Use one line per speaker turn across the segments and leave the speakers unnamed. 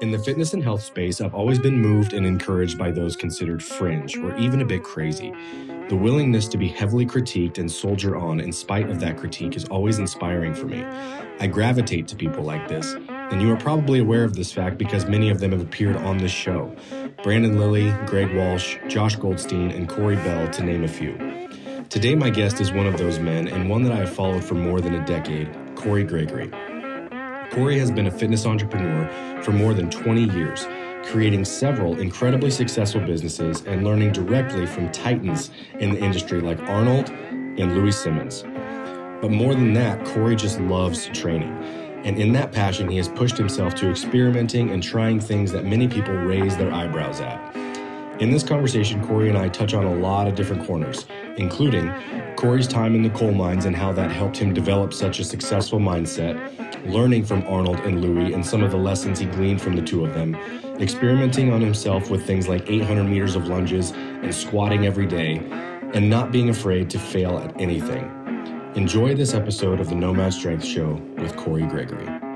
In the fitness and health space, I've always been moved and encouraged by those considered fringe or even a bit crazy. The willingness to be heavily critiqued and soldier on in spite of that critique is always inspiring for me. I gravitate to people like this, and you are probably aware of this fact because many of them have appeared on this show Brandon Lilly, Greg Walsh, Josh Goldstein, and Corey Bell, to name a few. Today, my guest is one of those men and one that I have followed for more than a decade Cory Gregory. Cory has been a fitness entrepreneur for more than 20 years, creating several incredibly successful businesses and learning directly from titans in the industry like Arnold and Louie Simmons. But more than that, Cory just loves training. And in that passion, he has pushed himself to experimenting and trying things that many people raise their eyebrows at. In this conversation, Cory and I touch on a lot of different corners, including Cory's time in the coal mines and how that helped him develop such a successful mindset, learning from Arnold and Louie and some of the lessons he gleaned from the two of them, experimenting on himself with things like 800 meters of lunges and squatting every day, and not being afraid to fail at anything. Enjoy this episode of the Nomad Strength Show with Cory Gregory.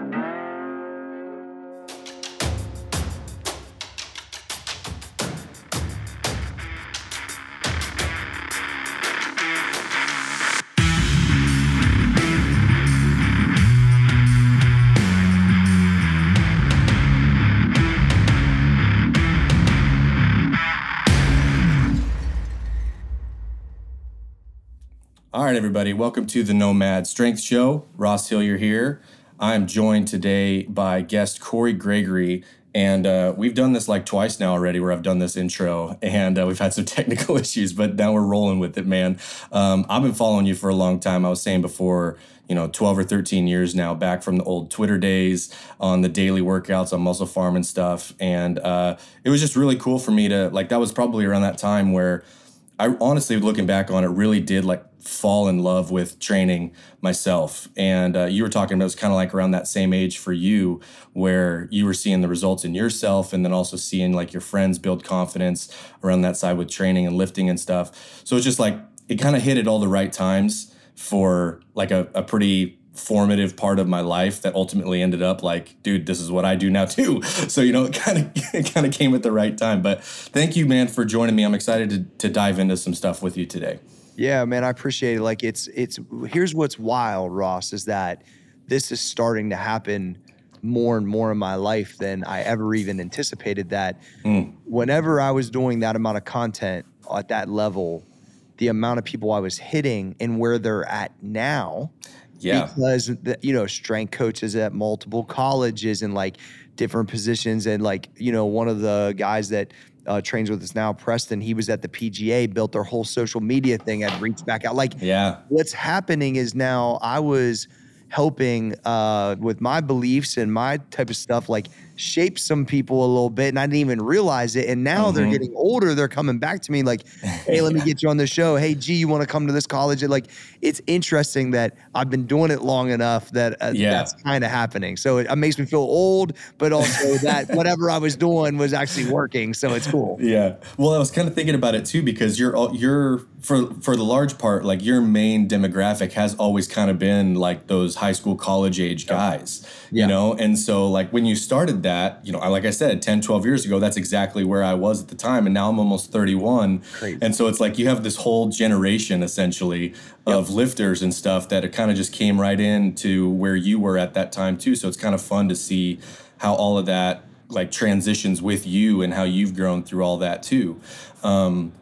Everybody, welcome to the Nomad Strength Show. Ross Hillier here. I'm joined today by guest Cory Gregory, and uh, we've done this like twice now already, where I've done this intro, and uh, we've had some technical issues, but now we're rolling with it, man. Um, I've been following you for a long time. I was saying before, you know, 12 or 13 years now, back from the old Twitter days on the daily workouts on MusclePharm and stuff, and uh, it was just really cool for me to like. That was probably around that time where I honestly, looking back on it, really did like fall in love with training myself. And uh, you were talking about it was kind of like around that same age for you, where you were seeing the results in yourself and then also seeing like your friends build confidence around that side with training and lifting and stuff. So it's just like it kind of hit at all the right times for like a, a pretty formative part of my life that ultimately ended up like dude this is what i do now too so you know it kind of it kind of came at the right time but thank you man for joining me i'm excited to, to dive into some stuff with you today
yeah, man, I appreciate it. Like it's it's here's what's wild, Ross, is that this is starting to happen more and more in my life than I ever even anticipated that mm. whenever I was doing that amount of content at that level, the amount of people I was hitting and where they're at now.
Yeah.
Because the, you know, strength coaches at multiple colleges and like different positions and like, you know, one of the guys that uh, trains with us now, Preston. He was at the PGA, built their whole social media thing, had reached back out. Like,
yeah,
what's happening is now I was helping uh, with my beliefs and my type of stuff, like shape some people a little bit, and I didn't even realize it. And now mm-hmm. they're getting older, they're coming back to me like, hey, let me get you on the show. Hey, G, you want to come to this college? Like, it's interesting that I've been doing it long enough that uh,
Yeah.
that's kind of happening. So it, it makes me feel old, but also that whatever I was doing was actually working. So it's cool.
Yeah. Well, I was kind of thinking about it too because you're all- you're for for the large part like your main demographic has always kind of been like those high school college age guys.
Yeah.
You know, and so like when you started that, you know, I- like I said 10 12 years ago that's exactly where I was at the time and now I'm almost 31.
Crazy.
And so it's like you have this whole generation essentially of lifters and stuff that it kind of just came right in to where you were at that time too. So it's kind of fun to see how all of that like transitions with you and how you've grown through all that too. Um,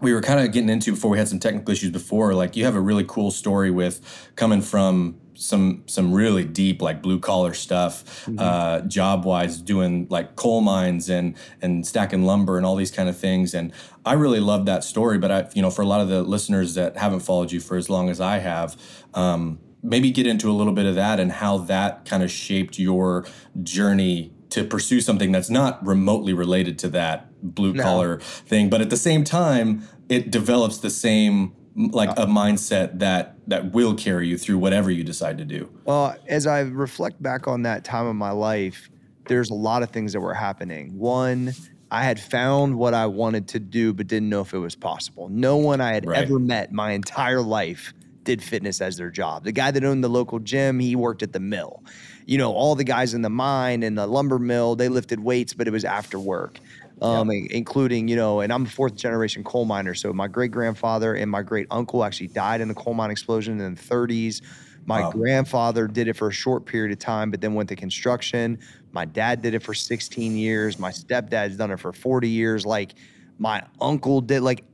we were kind of getting into before we had some technical issues before. Like you have a really cool story with coming from some some really deep like blue collar stuff, uh, job wise, doing like coal mines and and stacking lumber and all these kind of things. And I really love that story. But I, you know, for a lot of the listeners that haven't followed you for as long as I have. Um, maybe get into a little bit of that and how that kind of shaped your journey to pursue something that's not remotely related to that blue collar thing but at the same time it develops the same like a mindset that that will carry you through whatever you decide to do
Well, as I reflect back on that time of my life, there's a lot of things that were happening. One, I had found what I wanted to do, but didn't know if it was possible. No one I had
Right.
ever met my entire life did fitness as their job. The guy that owned the local gym, he worked at the mill. You know, all the guys in the mine and the lumber mill, they lifted weights, but it was after work. Um, in- including, you know, and I'm a fourth generation coal miner. So my great grandfather and my great uncle actually died in a coal mine explosion in the 30s. My
Wow.
grandfather did it for a short period of time, but then went to construction. My dad did it for 16 years. My stepdad's done it for 40 years. Like my uncle did, like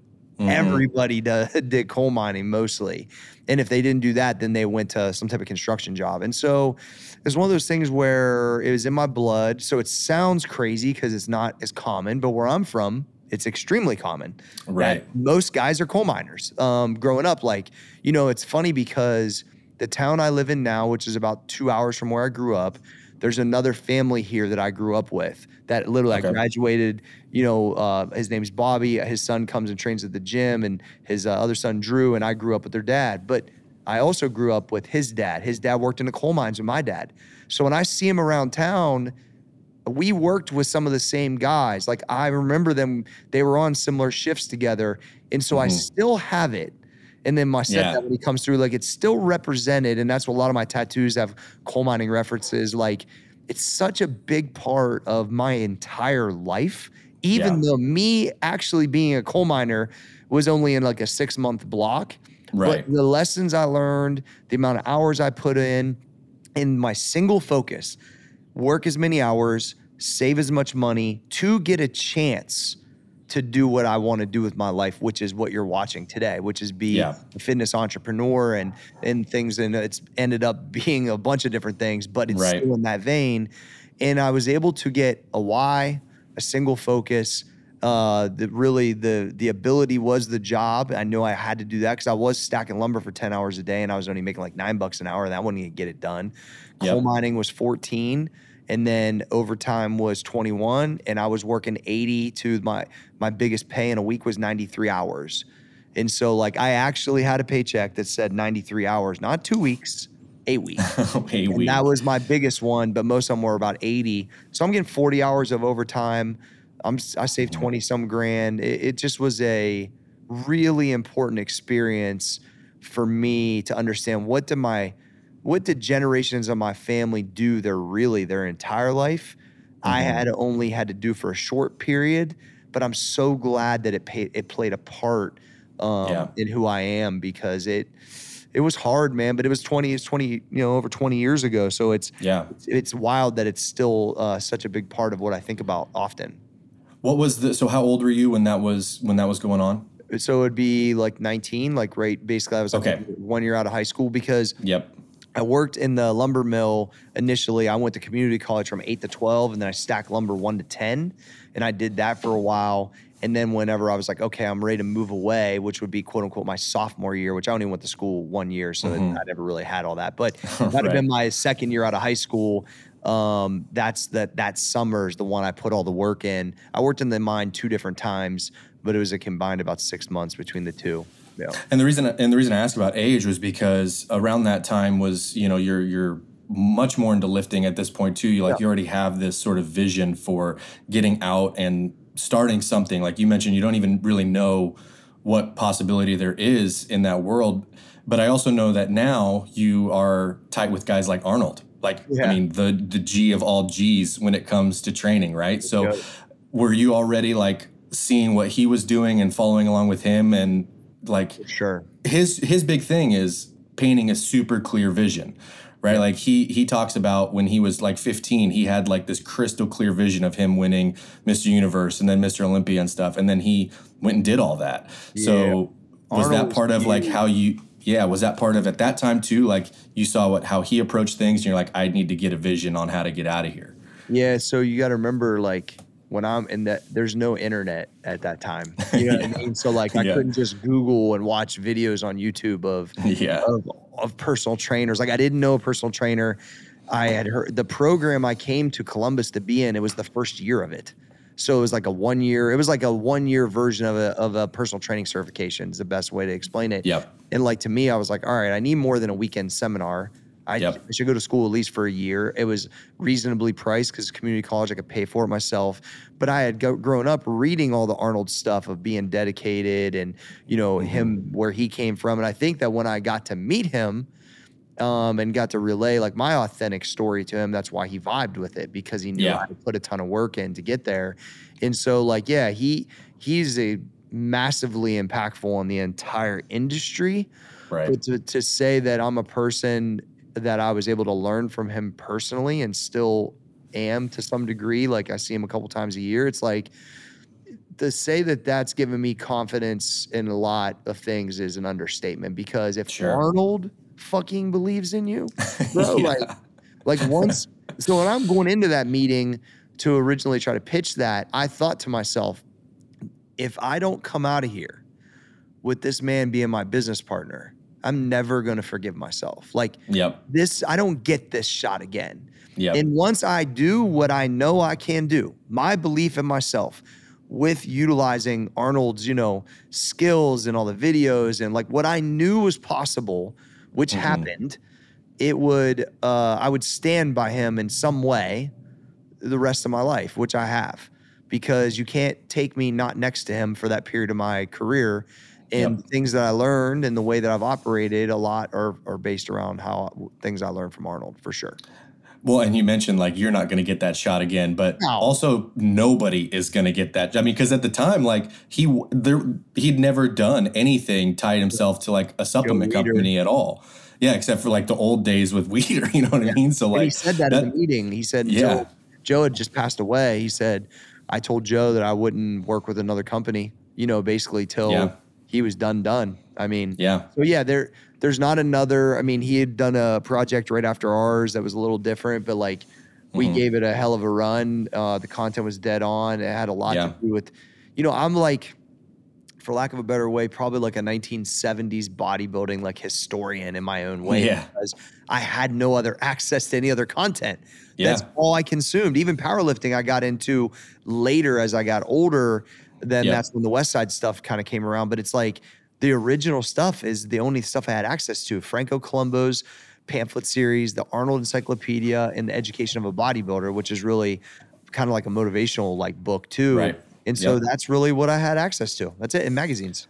everybody do, did coal mining mostly. And if they didn't do that, then they went to some type of construction job. And so it's one of those things where it was in my blood. So it sounds crazy because it's not as common, but where I'm from, it's extremely common.
Right.
most guys are coal miners. Um, growing up, like, you know, it's funny because the town I live in now, which is about two hours from where I grew up, there's another family here that I grew up with that literally
Okay.
I graduated. You know, uh, his name's Bobby. His son comes and trains at the gym, and his uh, other son Drew. And I grew up with their dad, but I also grew up with his dad. His dad worked in the coal mines with my dad. So when I see him around town, we worked with some of the same guys. Like I remember them, they were on similar shifts together. And so I still have it. And then my stepdad,
Yeah.
when he comes through, like it's still represented. And that's what a lot of my tattoos have coal mining references. Like it's such a big part of my entire life. Even
Yeah.
though me actually being a coal miner was only in like a six month block.
Right.
But the lessons I learned, the amount of hours I put in, and my single focus work as many hours, save as much money to get a chance to do what I want to do with my life, which is what you're watching today, which is be
Yeah.
a fitness entrepreneur and and things. And it's ended up being a bunch of different things, but it's
Right.
still in that vein. And I was able to get a why, a single focus. Uh, the really the the ability was the job. I knew I had to do that because I was stacking lumber for ten hours a day, and I was only making like nine bucks an hour. And that wouldn't even get it done.
Yep.
Coal mining was 14 and then overtime was 21 and I was working 80 to my my biggest pay in a week was 93 hours. And so like I actually had a paycheck that said 93 hours, not 2 weeks, 8 weeks.
hey,
And
we,
that was my biggest one, but most of them were about 80. So I'm getting 40 hours of overtime. I'm I saved mm-hmm. 20 some grand. It, it just was a really important experience for me to understand what did my what did generations of my family do their really their entire life. I had only had to do for a short period, but I'm so glad that it paid, it played a part um,
Yeah.
in who I am because it it was hard, man. But it was 20, it's 20, you know, over 20 years ago. So it's
yeah
it's, it's wild that it's still uh, such a big part of what I think about often.
what was the so how old were you when that was when that was going on
So it'd be like 19, like right. Basically, I was like
Okay.
one year out of high school because
yep
I worked in the lumber mill initially. I went to community college from eight to 12, and then I stacked lumber one to 10. And I did that for a while. And then whenever I was like, okay, I'm ready to move away, which would be quote unquote my sophomore year, which I only went to school one year, so I never really had all that. But that'd have been my second year out of high school. Um, that's that that summer is the one I put all the work in. I worked in the mine two different times. but it was a combined about six months between the two. Yeah.
And the reason and the reason I asked about age was because around that time was you know you're you're much more into lifting at this point too. You like
Yeah.
you already have this sort of vision for getting out and starting something. Like you mentioned, you don't even really know what possibility there is in that world. But I also know that now you are tight with guys like Arnold. Like
Yeah.
I mean the the G of all G's when it comes to training, right? So were you already like seeing what he was doing and following along with him and like
For sure.
his his big thing is painting a super clear vision right? Like he he talks about when he was like 15 he had like this crystal clear vision of him winning mr universe and then mr olympia and stuff and then he went and did all that. So was that
Arnold's
part of like how you yeah was that part of at that time too? Like you saw what how he approached things and you're like i need to get a vision on how to get out of here.
Yeah, so you got to remember, like when I'm in that, there's no internet at that time. You know what I mean? So like, I
Yeah.
couldn't just Google and watch videos on YouTube of
yeah
of, of personal trainers. Like I didn't know a personal trainer. I had heard the program I came to Columbus to be in. It was the first year of it, so it was like a one year. It was like a one year version of a of a personal training certification. Is the best way to explain it.
Yep.
And like to me, I was like, all right, I need more than a weekend seminar. I,
Yep.
I should go to school at least for a year. It was reasonably priced because community college, I could pay for it myself. But I had go, grown up reading all the Arnold stuff of being dedicated and, you know, him where he came from. And I think that when I got to meet him um, and got to relay like my authentic story to him, that's why he vibed with it because he knew
Yeah.
I had to put a ton of work in to get there. And so, like, yeah, he he's a massively impactful on the entire industry.
right
But to, to say that I'm a person that I was able to learn from him personally and still am to some degree, like I see him a couple times a year, it's like to say that that's given me confidence in a lot of things is an understatement because if
Sure.
Arnold fucking believes in you, bro,
Yeah.
like, like once, so when I'm going into that meeting to originally try to pitch that, I thought to myself, if I don't come out of here with this man being my business partner, I'm never going to forgive myself. Like
yep
this, I don't get this shot again.
yep
And once I do what I know I can do, my belief in myself with utilizing Arnold's, you know, skills and all the videos and like what I knew was possible, which happened, it would uh I would stand by him in some way the rest of my life, which I have. Because you can't take me not next to him for that period of my career. And
Yep.
things that I learned and the way that I've operated a lot are, are based around how things I learned from Arnold for sure.
Well, and you mentioned like you're not going to get that shot again, but
No.
also nobody is going to get that. I mean, because at the time, like he there he'd never done anything tied himself to like a supplement company at all. Yeah, except for like the old days with Weider. You know what I mean? So
And
like
he said that, in the meeting. He said,
Yeah.
Joe, Joe had just passed away. He said, I told Joe that I wouldn't work with another company, you know, basically till
Yeah.
He was done, done. I mean,
yeah,
so yeah, there, there's not another. I mean, he had done a project right after ours that was a little different, but like we
Mhm.
gave it a hell of a run. Uh, the content was dead on. It had a lot
Yeah.
to do with, you know, I'm like, for lack of a better way, probably like a 1970s bodybuilding like historian in my own way
Yeah.
because I had no other access to any other content.
Yeah.
That's all I consumed. Even powerlifting, I got into later as I got older. Then
Yeah.
that's when the West Side stuff kind of came around. But it's like the original stuff is the only stuff I had access to. Franco Columbu's pamphlet series, the Arnold Encyclopedia, and the Education of a Bodybuilder, which is really kind of like a motivational like book too.
Right.
And so
Yep.
that's really what I had access to. That's it in magazines.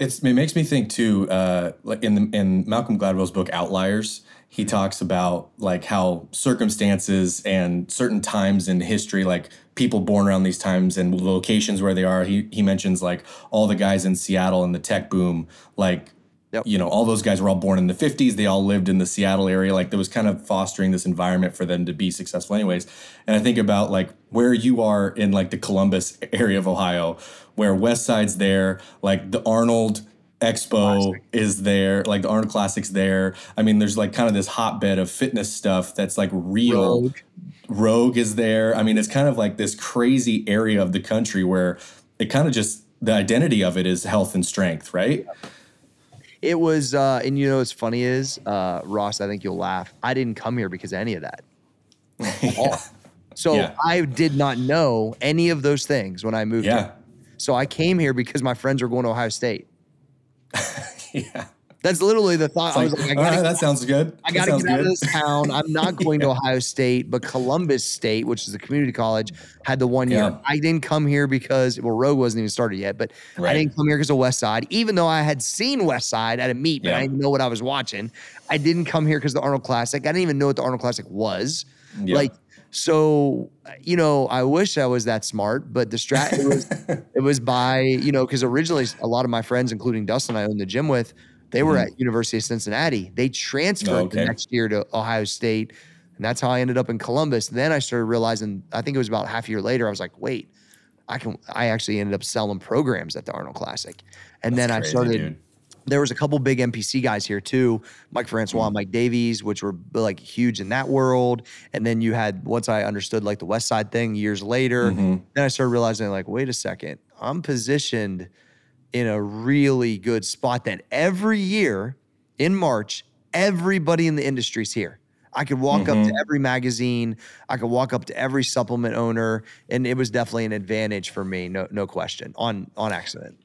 It's, it makes me think too, uh, like in the, in Malcolm Gladwell's book Outliers, he talks about like how circumstances and certain times in history, like people born around these times and locations where they are. He he mentions like all the guys in Seattle and the tech boom, like
Yep.
you know, all those guys were all born in the 50s. They all lived in the Seattle area. Like there was kind of fostering this environment for them to be successful, anyways. And I think about like where you are in like the Columbus area of Ohio, where West Side's there, like the Arnold Expo is there, like the Arnold Classic's there. I mean, there's like kind of this hotbed of fitness stuff that's like real.
Rogue.
Rogue is there. I mean, it's kind of like this crazy area of the country where it kind of just the identity of it is health and strength, right?
It was, uh, and you know what's funny is, uh, Ross, I think you'll laugh. I didn't come here because of any of that. at all. So
Yeah.
I did not know any of those things when I moved
Yeah.
here. So I came here because my friends were going to Ohio State.
yeah.
That's literally the thought. I was like,
right, that sounds good.
I got to get out of this town. I'm not going to Ohio State, but Columbus State, which is a community college, had the one year.
Yeah.
I didn't come here because well, Rogue wasn't even started yet, but I didn't come here because of West Side, even though I had seen West Side at a meet, but
Yeah.
I didn't know what I was watching. I didn't come here because the Arnold Classic. I didn't even know what the Arnold Classic was.
Yeah.
Like, so you know, I wish I was that smart, but the strat it was it was by you know because originally a lot of my friends, including Dustin, I owned the gym with, they were at University of Cincinnati. They transferred
Mm-hmm. Oh, okay.
the next year to Ohio State, and that's how I ended up in Columbus. Then I started realizing, I think it was about half a year later, I was like, wait, I can. I actually ended up selling programs at the Arnold Classic, and then I
Crazy,
started
dude.
There was a couple big NPC guys here too, Mike Francois,
Mm.
Mike Davies, which were like huge in that world. And then you had once I understood like the West Side thing years later,
Mm-hmm.
then I started realizing like, wait a second, I'm positioned in a really good spot that every year in March, everybody in the industry's here. I could walk up
Mm-hmm.
to every magazine. I could walk up to every supplement owner, and it was definitely an advantage for me, no, no question, on on accident.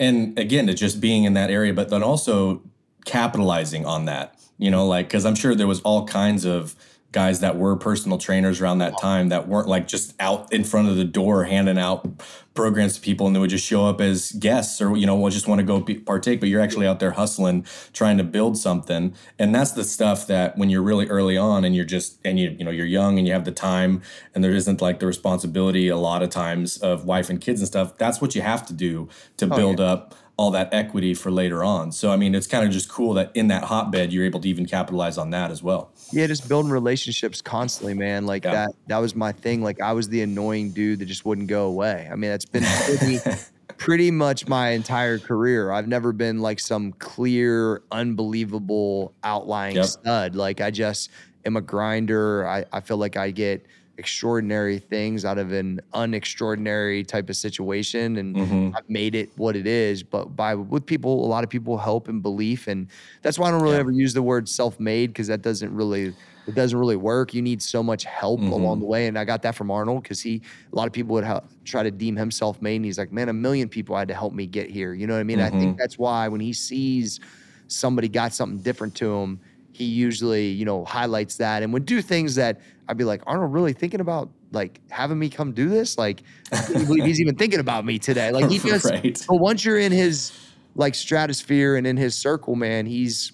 And again to just being in that area but then also capitalizing on that you know like because i'm sure there was all kinds of guys that were personal trainers around that time that weren't like just out in front of the door handing out programs to people and they would just show up as guests or you know just want to go be, partake but you're actually out there hustling trying to build something. And that's the stuff that when you're really early on and you're just and you you know you're young and you have the time and there isn't like the responsibility a lot of times of wife and kids and stuff that's what you have to do to oh, build up all that equity for later on so i mean it's kind of just cool that in that hotbed you're able to even capitalize on that as well
Yeah, just building relationships constantly, man. Like
Yeah.
that that was my thing. Like I was the annoying dude that just wouldn't go away. I mean, that's been pretty pretty much my entire career. I've never been like some clear, unbelievable outlying
Yep.
stud. Like I just am a grinder. I, I feel like I get extraordinary things out of an unextraordinary type of situation and
Mm-hmm.
I've made it what it is. But by with people, a lot of people help and belief. And that's why I don't really
Yeah.
ever use the word self-made because that doesn't really it doesn't really work. You need so much help
Mm-hmm.
along the way. And I got that from Arnold because he a lot of people would help, try to deem him self-made. And he's like, man, a million people had to help me get here. You know what I mean? I
Mm-hmm.
think that's why when he sees somebody got something different to him, he usually, you know, highlights that and would do things that I'd be like, Arnold really thinking about like having me come do this? Like, I can't believe he's even thinking about me today. Like he just
Right.
but once you're in his like stratosphere and in his circle, man, he's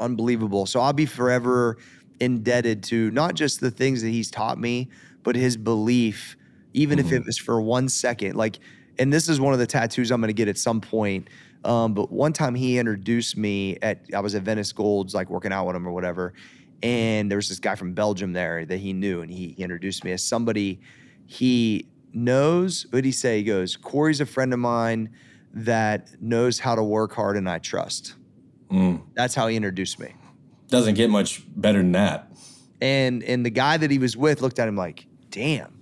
unbelievable. So I'll be forever indebted to not just the things that he's taught me, but his belief, even if mm-hmm. it was for one second. Like, and this is one of the tattoos I'm going to get at some point. Um, but one time he introduced me at, I was at Venice Golds, like working out with him or whatever. And there was this guy from Belgium there that he knew, and he, he introduced me as somebody he knows. What did he say? He goes, Cory's a friend of mine that knows how to work hard and I trust. That's how he introduced me.
doesn't get much better than that
And and the guy that he was with looked at him like, damn.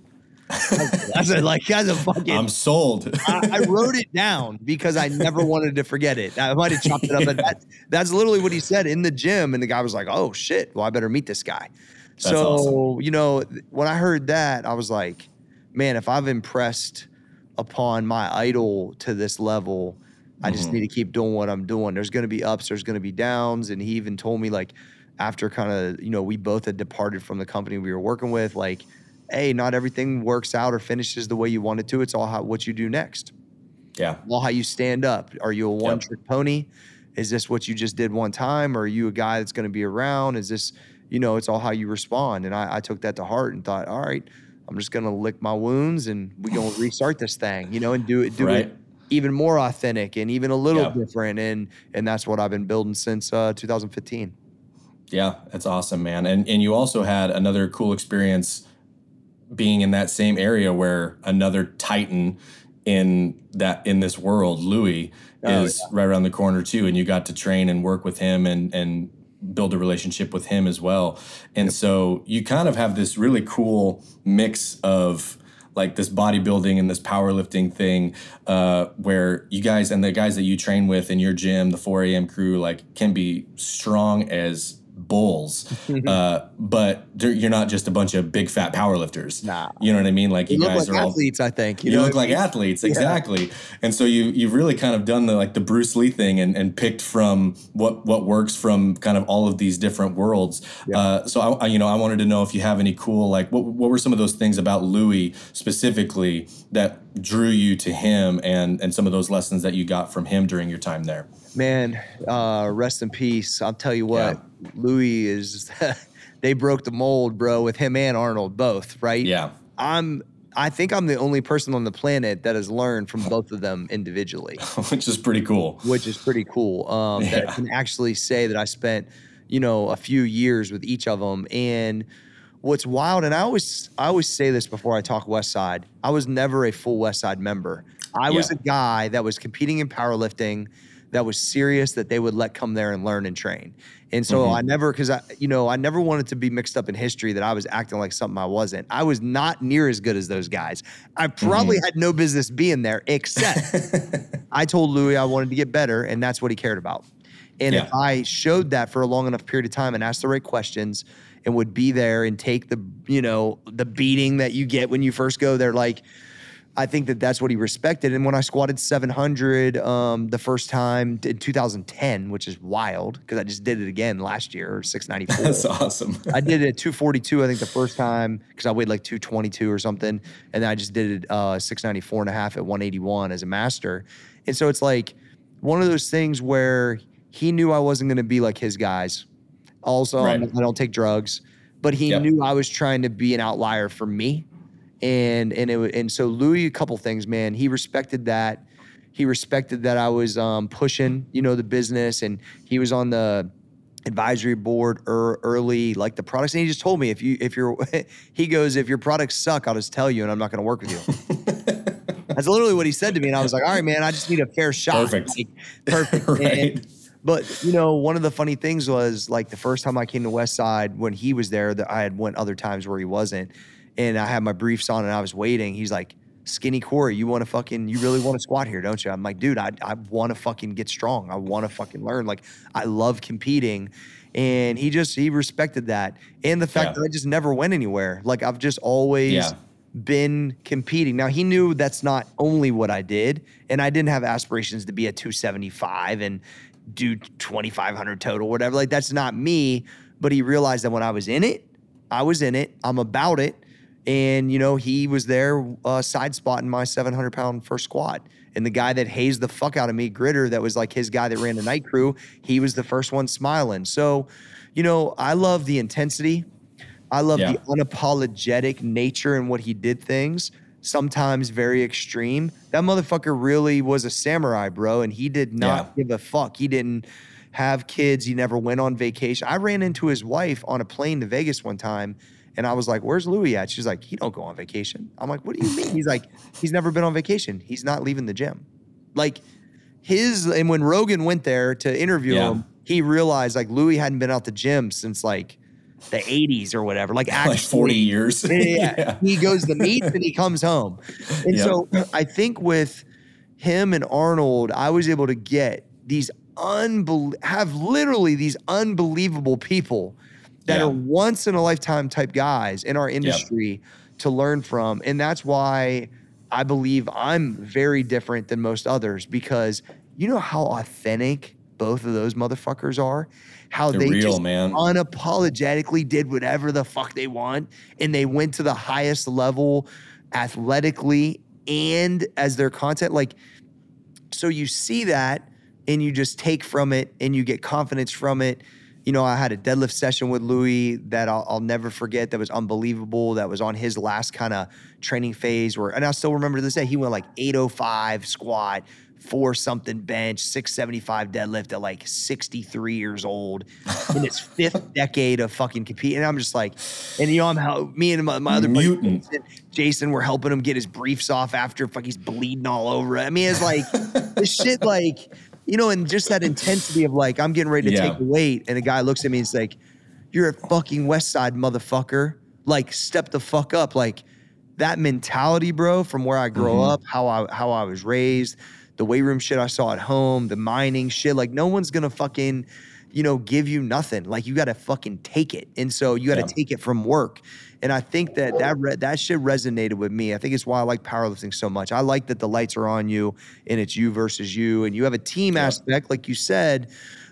That's said, like that's a fucking.
i'm sold
I, I wrote it down because I never wanted to forget it. I might have chopped it up, but that, that's literally what he said in the gym. And the guy was like, "Oh shit! Well, I better meet this guy." so
awesome.
you know, when I heard that, I was like, "Man, if I've impressed upon my idol to this level, I just mm-hmm. need to keep doing what I'm doing. There's going to be ups, there's going to be downs." And he even told me like, after kind of you know, we both had departed from the company we were working with, like. Hey, not everything works out or finishes the way you want it to. It's all how, what you do next
yeah
well, how you stand up. Are you a one trick pony? Is this what you just did one time? Or are you a guy that's going to be around? Is this, you know, it's all how you respond. And I, I took that to heart and thought, all right, I'm just going to lick my wounds and we're going to restart this thing, you know, and do it, do
Right.
it even more authentic and even a little
Yep.
different. And, and that's what I've been building since uh, 2015.
Yeah, that's awesome, man. And and you also had another cool experience being in that same area where another titan in that in this world, Louie,
Oh,
is right around the corner too. And you got to train and work with him and and build a relationship with him as well. And so you kind of have this really cool mix of like this bodybuilding and this powerlifting thing uh, where you guys and the guys that you train with in your gym, the 4 a.m. crew, like can be strong as bulls, uh, but you're not just a bunch of big fat powerlifters.
Nah.
You know what I mean? Like you,
You look
guys
like
are all
athletes, I think.
you,
know
look like
mean?
athletes exactly and so you you've really kind of done the like the bruce lee thing and, and picked from what what works from kind of all of these different worlds uh, so I, I you know i wanted to know if you have any cool like what, what were some of those things about louie specifically that drew you to him and and some of those lessons that you got from him during your time there
Man, uh, rest in peace. I'll tell you what, Louie is. they broke the mold, bro, with him and Arnold both. Right?
yeah
I'm. I think I'm the only person on the planet that has learned from both of them individually,
which is pretty cool
which is pretty cool. Um, That I can actually say that I spent, you know, a few years with each of them. And what's wild, and I always, I always say this before I talk West Side. I was never a full West Side member. I was a guy that was competing in powerlifting, that was serious, that they would let come there and learn and train. And so
Mm-hmm.
I never, because I, you know, I never wanted to be mixed up in history that I was acting like something I wasn't. I was not near as good as those guys. I probably
Mm-hmm.
had no business being there, except I told Louie I wanted to get better, and that's what he cared about. And if I showed that for a long enough period of time and asked the right questions and would be there and take the, you know, the beating that you get when you first go there, like, I think that that's what he respected. And when I squatted 700 um, the first time in 2010, which is wild because I just did it again last year, or 694.
that's awesome
I did it at 242, I think the first time because I weighed like 222 or something. And then I just did it uh, 694 and a half at 181 as a master. And so it's like one of those things where he knew I wasn't going to be like his guys. Also,
Right.
I don't take drugs, but he
Yep.
knew I was trying to be an outlier for me. And and it and so Louie, a couple things, man. He respected that. He respected that I was um, pushing, you know, the business, and he was on the advisory board early, like the products. And he just told me if you if you're, he goes, if your products suck, I'll just tell you, and I'm not going to work with you. That's literally what he said to me, and I was like, all right, man, I just need a fair shot.
Perfect.
Like, perfect.
Right.
And- but you know, one of the funny things was like the first time I came to West Side when he was there, that I had went other times where he wasn't, and I had my briefs on and I was waiting. He's like, "Skinny Cory, you want to fucking, you really want to squat here, don't you?" I'm like, "Dude, I I want to fucking get strong. I want to fucking learn. Like, I love competing." And he just he respected that, and the fact
Yeah.
that I just never went anywhere. Like I've just always
Yeah.
been competing. Now he knew that's not only what I did, and I didn't have aspirations to be a 275 and do 2500 total, whatever. Like that's not me. But he realized that when I was in it, I was in it. I'm about it. And you know, he was there uh, side spotting my 700 pound first squat. And the guy that hazed the fuck out of me, Gritter, that was like his guy that ran the night crew, he was the first one smiling. So, you know, I love the intensity. I love
Yeah.
the unapologetic nature and what he did things. Sometimes very extreme. That motherfucker really was a samurai, bro, and he did not give a fuck. He didn't have kids. He never went on vacation. I ran into his wife on a plane to Vegas one time, and I was like, "Where's Louie at?" She's like, "He don't go on vacation." I'm like, "What do you mean?" He's like, "He's never been on vacation. He's not leaving the gym." Like his and when Rogan went there to interview
Yeah.
him, he realized like Louie hadn't been out the gym since like the 80s or whatever. Like actually
like 40 years
yeah, yeah. He goes to meet and he comes home. And
Yep.
so I think with him and Arnold, I was able to get these unbel have literally these unbelievable people that
Yeah.
are once in a lifetime type guys in our industry to learn from. And that's why I believe I'm very different than most others because you know how authentic both of those motherfuckers are? How
They're
they
real,
just
man.
unapologetically did whatever the fuck they want and they went to the highest level athletically and as their content like so you see that and you just take from it and you get confidence from it you know i had a deadlift session with louie that i'll, I'll never forget that was unbelievable that was on his last kind of training phase where and i still remember to this day he went like 805 squat four something bench 675 deadlift at like 63 years old in his fifth decade of fucking competing and i'm just like and you know i'm how me and my, my other buddy
Mutant.
Jason, Jason were helping him get his briefs off after fuck he's bleeding all over. I mean, it's like this shit like, you know, and just that intensity of like, I'm getting ready to
Yeah.
take the weight. And a guy looks at me and he's like, You're a fucking West Side motherfucker. Like, step the fuck up. Like that mentality, bro, from where I grow
Mhm.
up, how I how I was raised, the weight room shit I saw at home, the mining shit. Like, no one's gonna fucking you know, give you nothing. Like you got to fucking take it. And so you got to
Yeah.
take it from work. And I think that that re- that shit resonated with me. I think it's why I like powerlifting so much. I like that the lights are on you and it's you versus you, and you have a team aspect, like you said.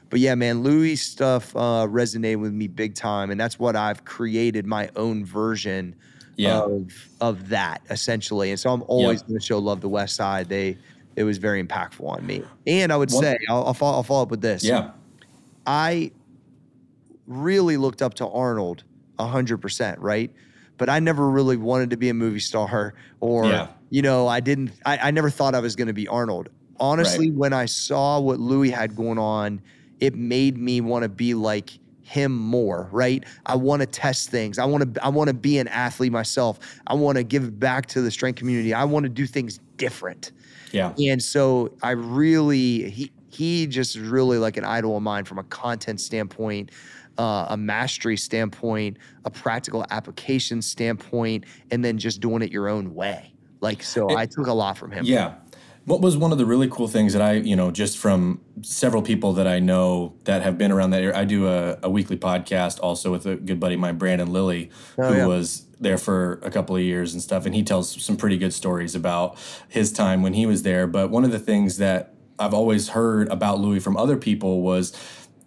But yeah, man, Louie stuff uh, resonated with me big time, and that's what I've created my own version
Yeah.
of of that essentially. And so I'm always
Yeah.
going to show love to West Side. They it was very impactful on me. And I would say I'll, I'll, follow, I'll follow up with this.
Yeah.
I really looked up to Arnold 100%, right? But I never really wanted to be a movie star or,
Yeah.
you know, I didn't, I, I never thought I was going to be Arnold. Honestly, when I saw what Louie had going on, it made me want to be like him more, right? I want to test things. I want to I want to be an athlete myself. I want to give back to the strength community. I want to do things different.
Yeah.
And so I really he he just is really like an idol of mine from a content standpoint, uh, a mastery standpoint, a practical application standpoint, and then just doing it your own way. Like so, I took a lot from him.
Yeah. What was one of the really cool things that I, you know, just from several people that I know that have been around that area? I do a, a weekly podcast also with a good buddy of mine, Brandon Lilly,
Oh,
who
yeah.
was there for a couple of years and stuff. And he tells some pretty good stories about his time when he was there. But one of the things that I've always heard about Louie from other people was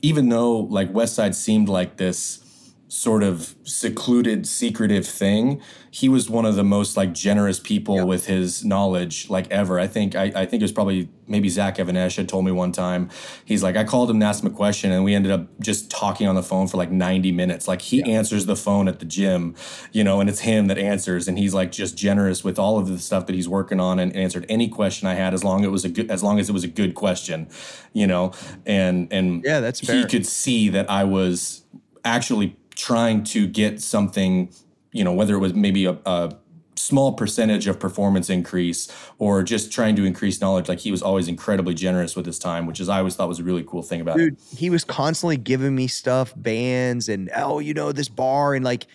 even though like West Side seemed like this sort of secluded, secretive thing. He was one of the most like generous people with his knowledge like ever. I think I, I think it was probably maybe Zach Even-Esh had told me one time. He's like, I called him and asked him a question and we ended up just talking on the phone for like 90 minutes. Like he answers the phone at the gym, you know, and it's him that answers. And he's like just generous with all of the stuff that he's working on and answered any question I had as long as it was a good as long as it was a good question, you know. And and
Yeah, that's
he could see that I was actually trying to get something, you know, whether it was maybe a, a small percentage of performance increase or just trying to increase knowledge. Like he was always incredibly generous with his time, which is I always thought was a really cool thing about
dude
it.
he was constantly giving me stuff bands and oh you know this bar and like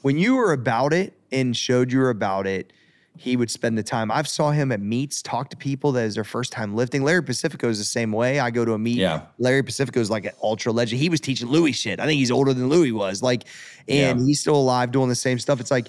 when you were about it and showed you were about it he would spend the time. I've saw him at meets talk to people that is their first time lifting. Larry pacifico is the same way. I go to a meet.
Yeah.
larry pacifico is like an ultra legend. He was teaching louie shit. I think he's older than louie was. Like and
Yeah.
he's still alive doing the same stuff. It's like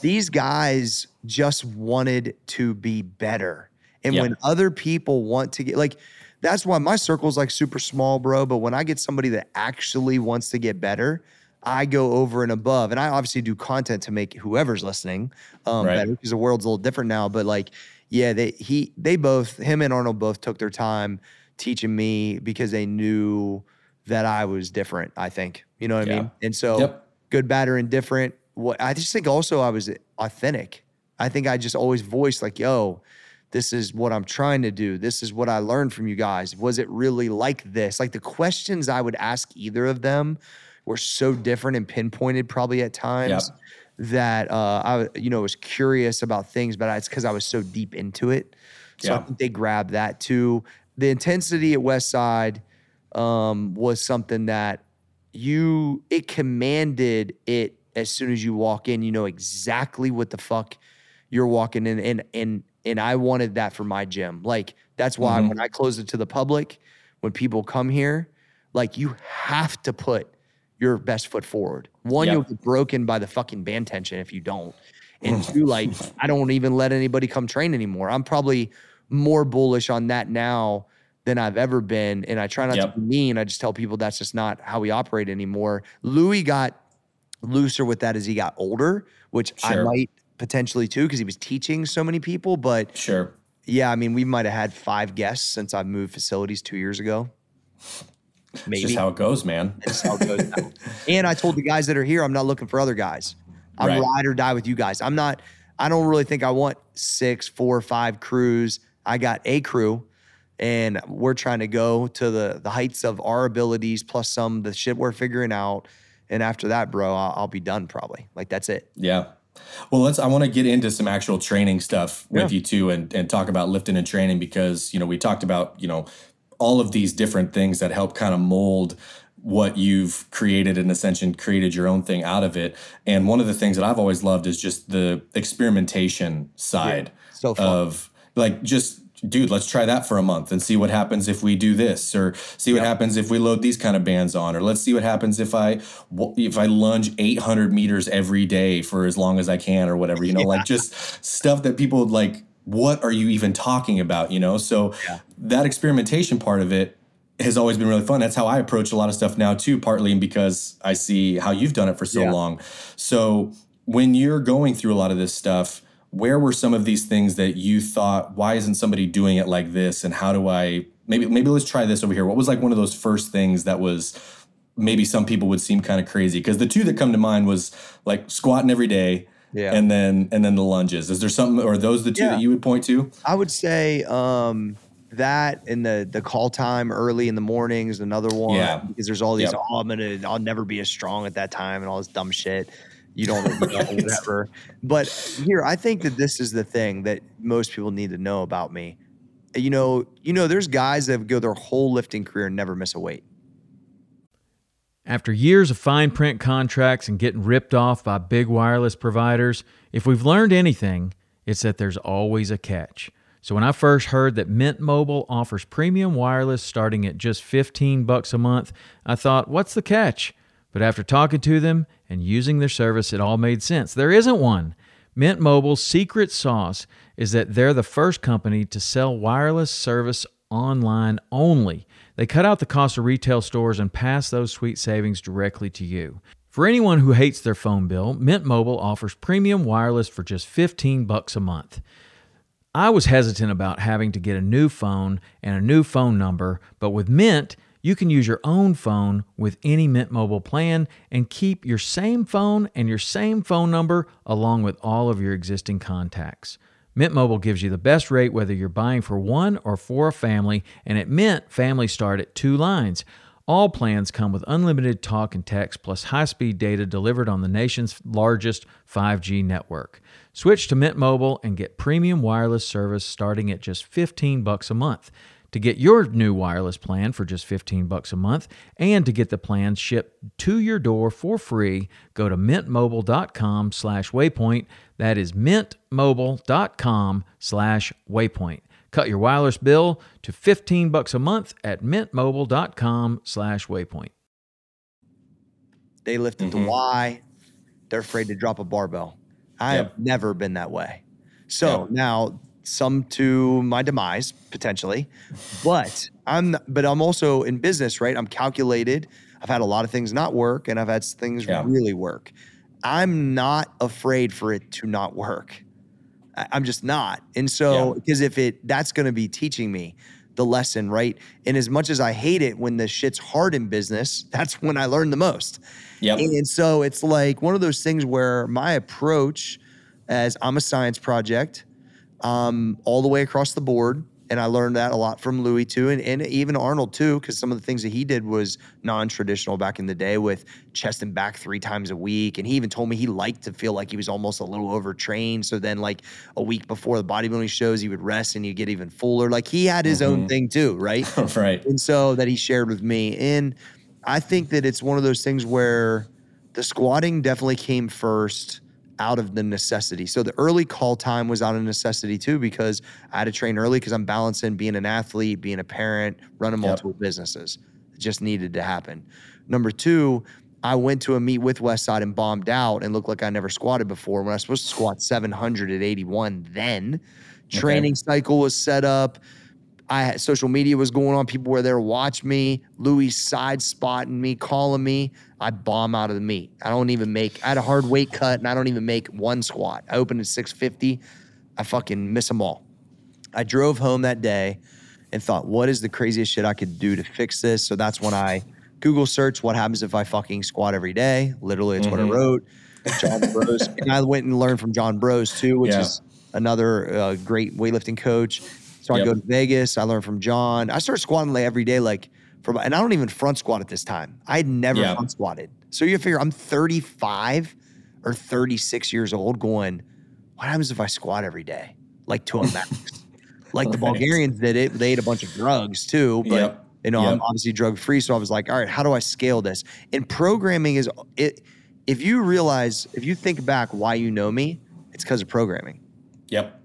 these guys just wanted to be better. And
Yeah.
when other people want to get like that's why my circle's like super small, bro. But when I get somebody that actually wants to get better, I go over and above. And I obviously do content to make whoever's listening um,
Right.
better because the world's a little different now. But like, yeah, they he they both him and Arnold both took their time teaching me because they knew that I was different. I think you know what I mean. And so
Yep.
good, bad, or indifferent. What I just think also I was authentic. I think I just always voiced like, yo, this is what I'm trying to do. This is what I learned from you guys. Was it really like this? Like the questions I would ask either of them were so different and pinpointed probably at times that uh, I, you know, was curious about things, but it's because I was so deep into it. So I
Yeah.
think they grabbed that too. The intensity at West Side um, was something that you it commanded it as soon as you walk in. You know exactly what the fuck you're walking in, and and and I wanted that for my gym. Like that's why when I close it to the public, when people come here, like you have to put your best foot forward. One,
Yeah.
you'll get broken by the fucking band tension if you don't. And two, like I don't even let anybody come train anymore. I'm probably more bullish on that now than I've ever been. And I try not
Yep.
to be mean. I just tell people that's just not how we operate anymore. Louie got looser with that as he got older, which I might potentially too, because he was teaching so many people. But
Sure.
yeah, I mean, we might have had five guests since I moved facilities two years ago.
It's
Maybe.
just how it goes, man.
It goes and I told the guys that are here, I'm not looking for other guys. I'm
Right.
ride or die with you guys. I'm not. I don't really think I want six, four, five crews. I got a crew, and we're trying to go to the the heights of our abilities plus some the shit we're figuring out. And after that, bro, I'll, I'll be done probably. Like that's it.
Yeah. Well, let's. I want to get into some actual training stuff with
Yeah.
you too, and and talk about lifting and training because you know we talked about you know all of these different things that help kind of mold what you've created in Ascension, created your own thing out of it. And one of the things that I've always loved is just the experimentation side
So
of like just dude, let's try that for a month and see what happens if we do this, or see what yep. happens if we load these kind of bands on, or let's see what happens if I if I lunge 800 meters every day for as long as I can, or whatever. You know, yeah. like just stuff that people like. What are you even talking about? You know, so yeah. That experimentation part of it has always been really fun. That's how I approach a lot of stuff now too, partly because I see how you've done it for so yeah. long. So when you're going through a lot of this stuff where were some of these things that you thought why isn't somebody doing it like this and how do i maybe maybe let's try this over here what was like one of those first things that was maybe some people would seem kind of crazy because the two that come to mind was like squatting every day yeah. and then and then the lunges is there something or those the two yeah. that you would point to
i would say um that and the the call time early in the mornings another one yeah. because there's all these yep. oh i'm gonna i'll never be as strong at that time and all this dumb shit you don't you know, whatever. But here, I think that this is the thing that most people need to know about me. You know, you know, there's guys that go their whole lifting career and never miss a weight.
After years of fine print contracts and getting ripped off by big wireless providers, if we've learned anything, it's that there's always a catch. So when I first heard that Mint Mobile offers premium wireless starting at just 15 bucks a month, I thought, what's the catch? But after talking to them and using their service, it all made sense. There isn't one. Mint Mobile's secret sauce is that they're the first company to sell wireless service online only. They cut out the cost of retail stores and pass those sweet savings directly to you. For anyone who hates their phone bill, Mint Mobile offers premium wireless for just 15 bucks a month. I was hesitant about having to get a new phone and a new phone number, but with Mint, you can use your own phone with any Mint Mobile plan and keep your same phone and your same phone number along with all of your existing contacts. Mint Mobile gives you the best rate whether you're buying for one or for a family, and at Mint, families start at two lines. All plans come with unlimited talk and text plus high-speed data delivered on the nation's largest 5G network. Switch to Mint Mobile and get premium wireless service starting at just 15 bucks a month. To get your new wireless plan for just 15 bucks a month and to get the plan shipped to your door for free, go to mintmobile.com slash waypoint. That is mintmobile.com slash waypoint. Cut your wireless bill to 15 bucks a month at mintmobile.com slash waypoint.
They lifted mm-hmm. the Y. They're afraid to drop a barbell. I yep. have never been that way. So yep. now some to my demise potentially but i'm but i'm also in business right i'm calculated i've had a lot of things not work and i've had things yeah. really work i'm not afraid for it to not work i'm just not and so because if it that's going to be teaching me the lesson right and as much as i hate it when the shit's hard in business that's when i learn the most yeah and so it's like one of those things where my approach as i'm a science project um, all the way across the board. And I learned that a lot from Louie too, and, and even Arnold too, because some of the things that he did was non-traditional back in the day with chest and back three times a week. And he even told me he liked to feel like he was almost a little overtrained. So then, like a week before the bodybuilding shows, he would rest and he'd get even fuller. Like he had his mm-hmm. own thing too, right?
right.
And so that he shared with me. And I think that it's one of those things where the squatting definitely came first out of the necessity. So the early call time was out of necessity too, because I had to train early because I'm balancing being an athlete, being a parent, running multiple yep. businesses. It just needed to happen. Number two, I went to a meet with Westside and bombed out and looked like I never squatted before when I was supposed to squat 700 at 81 then. Training okay. cycle was set up. I had social media was going on. People were there watch me. Louie side spotting me, calling me. I bomb out of the meet. I don't even make. I had a hard weight cut, and I don't even make one squat. I opened at 650. I fucking miss them all. I drove home that day and thought, what is the craziest shit I could do to fix this? So that's when I Google search what happens if I fucking squat every day. Literally, it's mm-hmm. what I mm-hmm. wrote. John Broz, and I went and learned from John Broz too, which yeah. is another uh, great weightlifting coach. So yep. I go to Vegas. I learn from John. I start squatting like every day, like from, and I don't even front squat at this time. I had never yeah. front squatted. So you figure I'm 35 or 36 years old, going, what happens if I squat every day, like to a max? like the Bulgarians did it. They ate a bunch of drugs too, but. Yep. You know, yep. I'm obviously drug free. So I was like, all right, how do I scale this? And programming is it. If you realize, if you think back why you know me, it's because of programming.
Yep.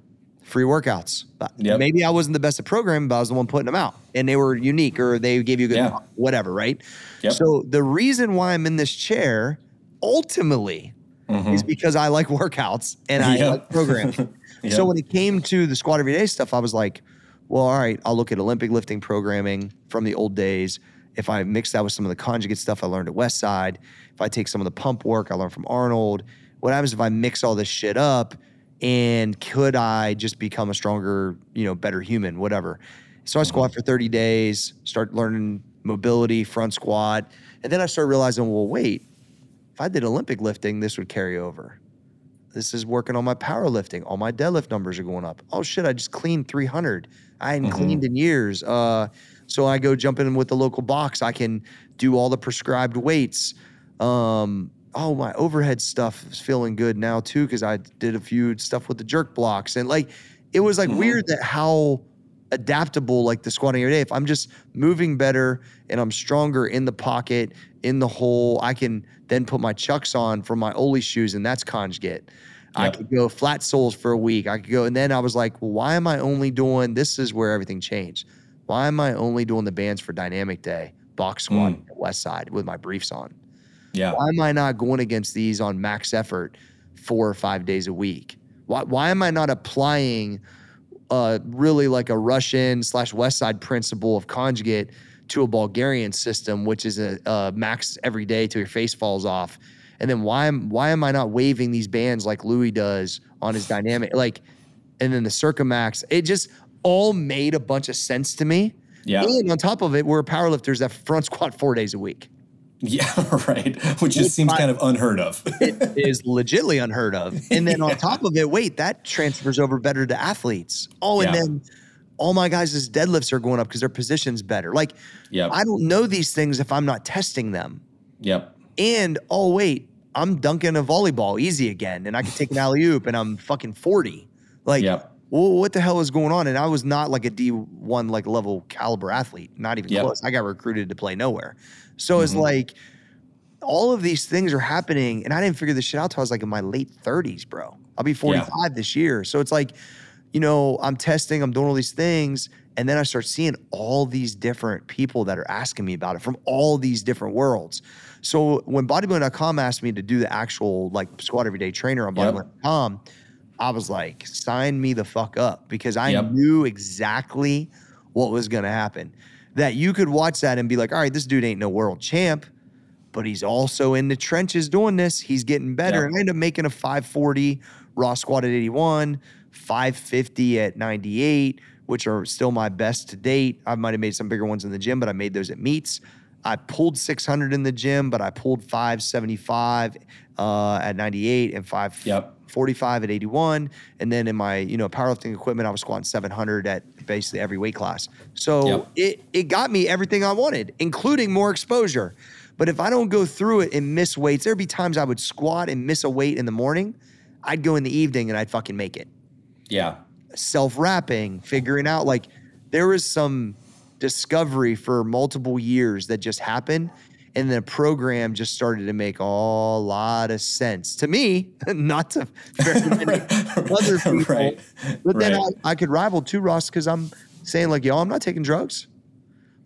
Free workouts.
Yep.
Maybe I wasn't the best at programming, but I was the one putting them out, and they were unique, or they gave you good
Yeah.
whatever, right?
Yep.
So the reason why I'm in this chair ultimately is because I like workouts and I
Mm-hmm. Yep.
like programming.
Yep.
So when it came to the squat every day stuff, I was like, well, all right, I'll look at Olympic lifting programming from the old days. If I mix that with some of the conjugate stuff I learned at Westside, if I take some of the pump work I learned from Arnold, what happens if I mix all this shit up and could I just become a stronger, you know, better human, whatever. So I squat for 30 days, start learning mobility, front squat, and then I started realizing, well, wait, if I did Olympic lifting, this would carry over. This is working on my powerlifting. All my deadlift numbers are going up. Oh shit, I just cleaned 300. I hadn't cleaned in years. Uh, so I go jump in with the local box. I can do all the prescribed weights. Um, oh, my overhead stuff is feeling good now too because I did a few stuff with the jerk blocks and like it was like weird mm-hmm. that how adaptable like the squatting every day. If I'm just moving better and I'm stronger in the pocket, in the hole, I can then put my chucks on for my Oly shoes and that's conjugate. I could go flat soles for a week. I could go, and then I was like, well, why am I only doing this? Is where everything changed. Why am I only doing the bands for dynamic day, box squat, mm. at West Side with my briefs on?
Yeah.
Why am I not going against these on max effort four or five days a week? Why, why am I not applying uh, really like a Russian slash West Side principle of conjugate to a Bulgarian system, which is a, a max every day till your face falls off? And then why am why am I not waving these bands like Louie does on his dynamic? Like, and then the Circumax, it just all made a bunch of sense to me.
Yeah.
And on top of it, we're powerlifters that front squat four days a week.
Yeah, right. Which just seems kind of unheard of.
it is legitly unheard of. And then on top of it, wait, that transfers over better to athletes. Oh, and
Yeah.
then all my guys' deadlifts are going up because their position's better. Like,
Yep.
I don't know these things if I'm not testing them.
Yep.
And oh, wait, I'm dunking a volleyball easy again, and I can take an alley oop, and I'm fucking 40. Like,
Yep.
well, what the hell is going on? And I was not like a D1 like level caliber athlete, not even
Yep.
close. I got recruited to play nowhere. So it's mm-hmm. like all of these things are happening, and I didn't figure this shit out till I was like in my late 30s, bro. I'll be 45 this year. So it's like, you know, I'm testing, I'm doing all these things, and then I start seeing all these different people that are asking me about it from all these different worlds. So when bodybuilding.com asked me to do the actual like squat everyday trainer on
Yep.
bodybuilding.com, I was like, sign me the fuck up because I
Yep.
knew exactly what was going to happen. That you could watch that and be like, all right, this dude ain't no world champ, but he's also in the trenches doing this. He's getting better.
Yep.
And I ended up making a 540 raw squat at 81, 550 at 98, which are still my best to date. I might have made some bigger ones in the gym, but I made those at meets. I pulled 600 in the gym, but I pulled 575 uh, at 98 and 5
Yep.
45 at 81 and then in my you know powerlifting equipment i was squatting 700 at basically every weight class so
Yep.
it it got me everything i wanted including more exposure but if i don't go through it and miss weights there'd be times i would squat and miss a weight in the morning i'd go in the evening and i'd fucking make it
Yeah.
self-wrapping figuring out like there was some discovery for multiple years that just happened and the program just started to make a lot of sense to me not to very many other people
right.
but then
right.
I, I could rival too ross because i'm saying like yo i'm not taking drugs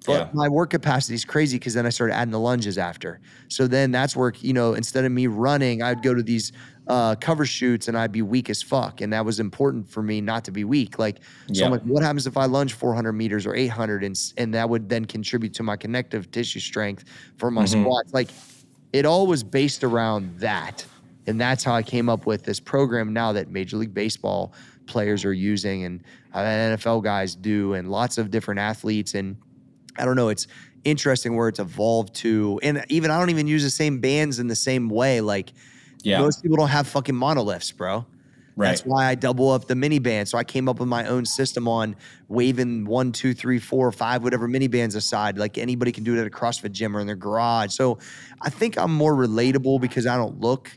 but
Yeah.
my work capacity is crazy because then I started adding the lunges after. So then that's where, you know, instead of me running, I'd go to these uh, cover shoots and I'd be weak as fuck. And that was important for me not to be weak. Like, so I'm like, what happens if I lunge 400 meters or 800? And, and that would then contribute to my connective tissue strength for my
Mm-hmm.
squats. Like, it all was based around that. And that's how I came up with this program now that Major League Baseball players are using and uh, NFL guys do, and lots of different athletes. And I don't know, it's interesting where it's evolved to. And even I don't even use the same bands in the same way. Like,
Yeah.
most people don't have fucking monolifts, bro.
Right.
That's why I double up the mini band. So I came up with my own system on waving one, two, three, four, five, whatever mini bands aside. Like anybody can do it at a CrossFit gym or in their garage. So I think I'm more relatable because I don't look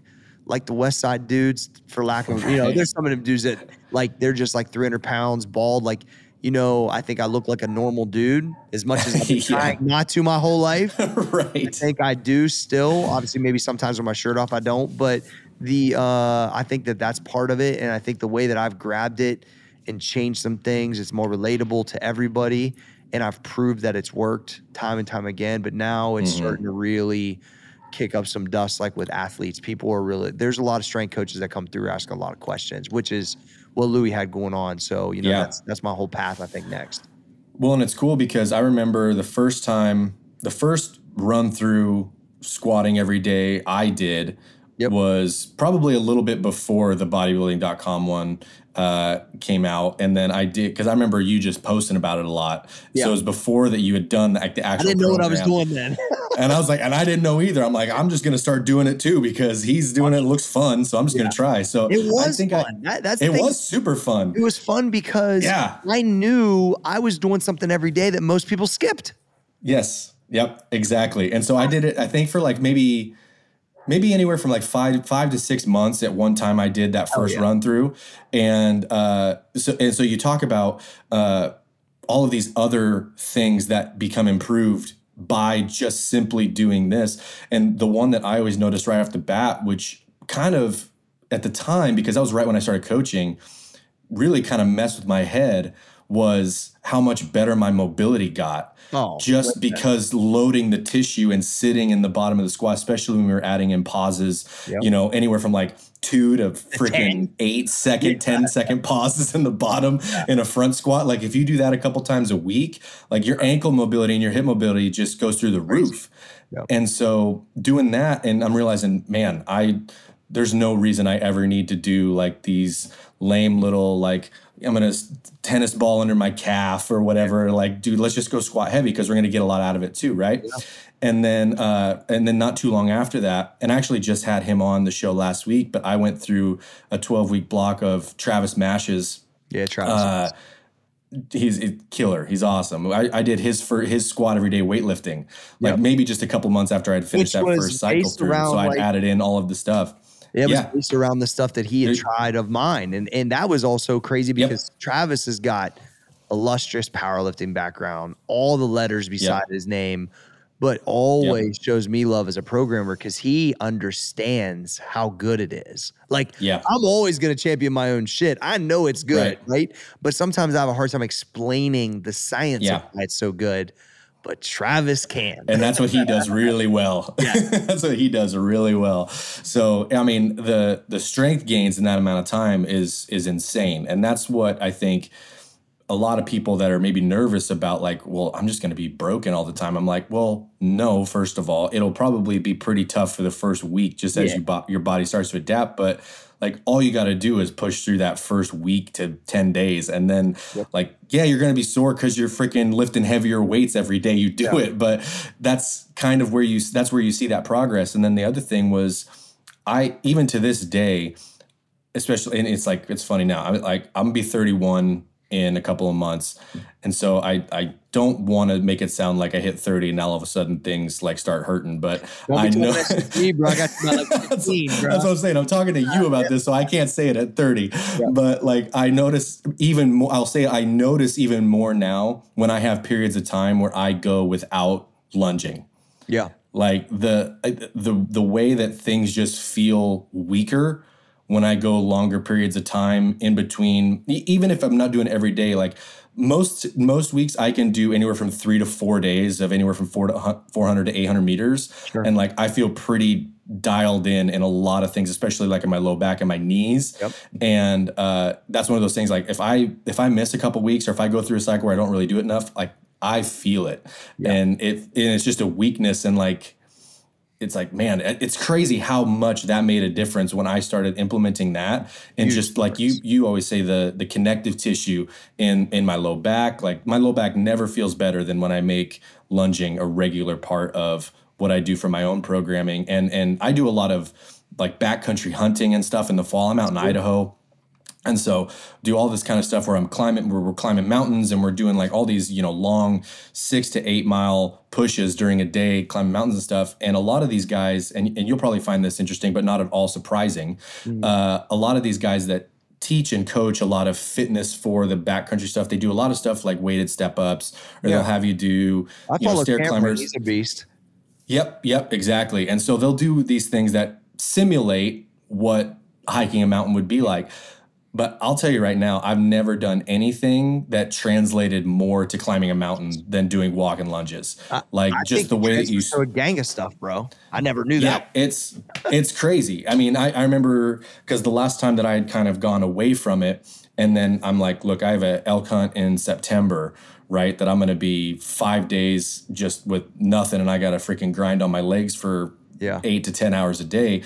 like the West Side dudes, for lack of, you know, there's some of them dudes that like they're just like 300 pounds, bald. Like, you know, I think I look like a normal dude as much as I've been
Yeah.
trying not to my whole life.
right.
I think I do still. Obviously, maybe sometimes with my shirt off, I don't. But the uh, I think that that's part of it, and I think the way that I've grabbed it and changed some things. It's more relatable to everybody. And I've proved that it's worked time and time again. But now it's
Mhm.
starting to really kick up some dust like with athletes. People are really there's a lot of strength coaches that come through asking a lot of questions, which is what Louie had going on. So, you know,
Yeah.
that's that's my whole path, I think, next.
Well, and it's cool because I remember the first time, the first run through squatting every day I did
Yep.
was probably a little bit before the bodybuilding.com one uh, came out. And then I did, because I remember you just posting about it a lot.
Yeah.
So it was before that you had done like the actual.
I didn't know what I was doing then.
And I was like, and I didn't know either. I'm like, I'm just going to start doing it too because he's doing it. It looks fun. So I'm just going to try. So
It was
I think I-
fun. That- that's
it was super fun.
It was fun because
Yeah.
I knew I was doing something every day that most people skipped.
Yes. Yep. Exactly. And so I did it. I think for like maybe, maybe anywhere from like five five to six months. At one time, I did that first
yeah.
run through, and uh, so and so you talk about uh, all of these other things that become improved by just simply doing this. And the one that I always noticed right off the bat, which kind of at the time because that was right when I started coaching, really kind of messed with my head was how much better my mobility got
Oh,
just because loading the tissue and sitting in the bottom of the squat, especially when we were adding in pauses,
Yep.
you know, anywhere from like two to freaking eight second, ten second pauses in the bottom in a front squat. Like if you do that a couple times a week, like your ankle mobility and your hip mobility just goes through the roof.
Yep.
And so doing that, and I'm realizing, man, I there's no reason I ever need to do like these lame little like I'm gonna tennis ball under my calf or whatever. Like, dude, let's just go squat heavy because we're gonna get a lot out of it too, right? And then uh, and then not too long after that, and I actually just had him on the show last week, but I went through a 12 week block of Travis Mash's
yeah, Travis.
uh, he's a killer. He's awesome. I, I did his for his squat every day weightlifting, like
Yep.
maybe just a couple months after I'd finished
Which
that first cycle through. So I'd
like-
added in all of the stuff.
It was based around the stuff that he had tried of mine. And and that was also crazy
Yep.
because Travis has got illustrious powerlifting background, all the letters beside his name, but always shows me love as a programmer because he understands how good it is. Like
Yeah.
I'm always gonna champion my own shit. I know it's good,
Right.
right? But sometimes I have a hard time explaining the science
Yeah.
of why it's so good. But Travis can.
and that's what he does really well. that's what he does really well. So I mean, the the strength gains in that amount of time is is insane, and that's what I think. A lot of people that are maybe nervous about, like, well, I'm just going to be broken all the time. I'm like, well, no. First of all, it'll probably be pretty tough for the first week, just as
Yeah.
you bo- your body starts to adapt. But like, all you got to do is push through that first week to ten days, and then, like, yeah, you're going to be sore because you're freaking lifting heavier weights every day you do it. But that's kind of where you that's where you see that progress. And then the other thing was, I even to this day, especially and it's like it's funny now. I'm like I'm gonna be 31 in a couple of months, and so I I don't want to make it sound like I hit 30 and now all of a sudden things like start hurting. But I know.
that shit to me, bro. I got like
That's,
15, bro.
that's what I'm saying. I'm talking to you about this, so I can't say it at 30. But like I notice even more, I'll say I notice even more now when I have periods of time where I go without lunging
yeah.
like the the the way that things just feel weaker when I go longer periods of time in between even if I'm not doing every day like most most weeks I can do anywhere from 3 to 4 days of anywhere from 4 to 400 to 800 meters. And like I feel pretty dialed in in a lot of things especially like in my low back and my knees.
Yep.
and uh, that's one of those things like if I if I miss a couple weeks or if I go through a cycle where I don't really do it enough like I feel it. And it and it's just a weakness and like it's like man it's crazy how much that made a difference when i started implementing that and just like you you always say the the connective tissue in in my low back like my low back never feels better than when i make lunging a regular part of what i do for my own programming. And and i do a lot of like backcountry hunting and stuff in the fall. I'm out in idaho and so do all this kind of stuff where I'm climbing, where we're climbing mountains and we're doing like all these, you know, long six to eight mile pushes during a day, climbing mountains and stuff. And a lot of these guys, and, and you'll probably find this interesting, but not at all surprising. Uh, a lot of these guys that teach and coach a lot of fitness for the backcountry stuff, they do a lot of stuff like weighted step ups, or
Yeah.
they'll have you do
I
you know, stair
Cameron.
climbers.
He's a beast.
Yep, yep, exactly. And so they'll do these things that simulate what hiking a mountain would be like. But I'll tell you right now, I've never done anything that translated more to climbing a mountain than doing walk and lunges. like
I
just the way that you
so a gang of stuff, bro. I never knew
yeah,
that.
it's it's crazy. I mean, I, I remember because the last time that I had kind of gone away from it, and then I'm like, look, I have a elk hunt in September, right? That I'm going to be five days just with nothing, and I got to freaking grind on my legs for
Yeah.
eight to ten hours a day.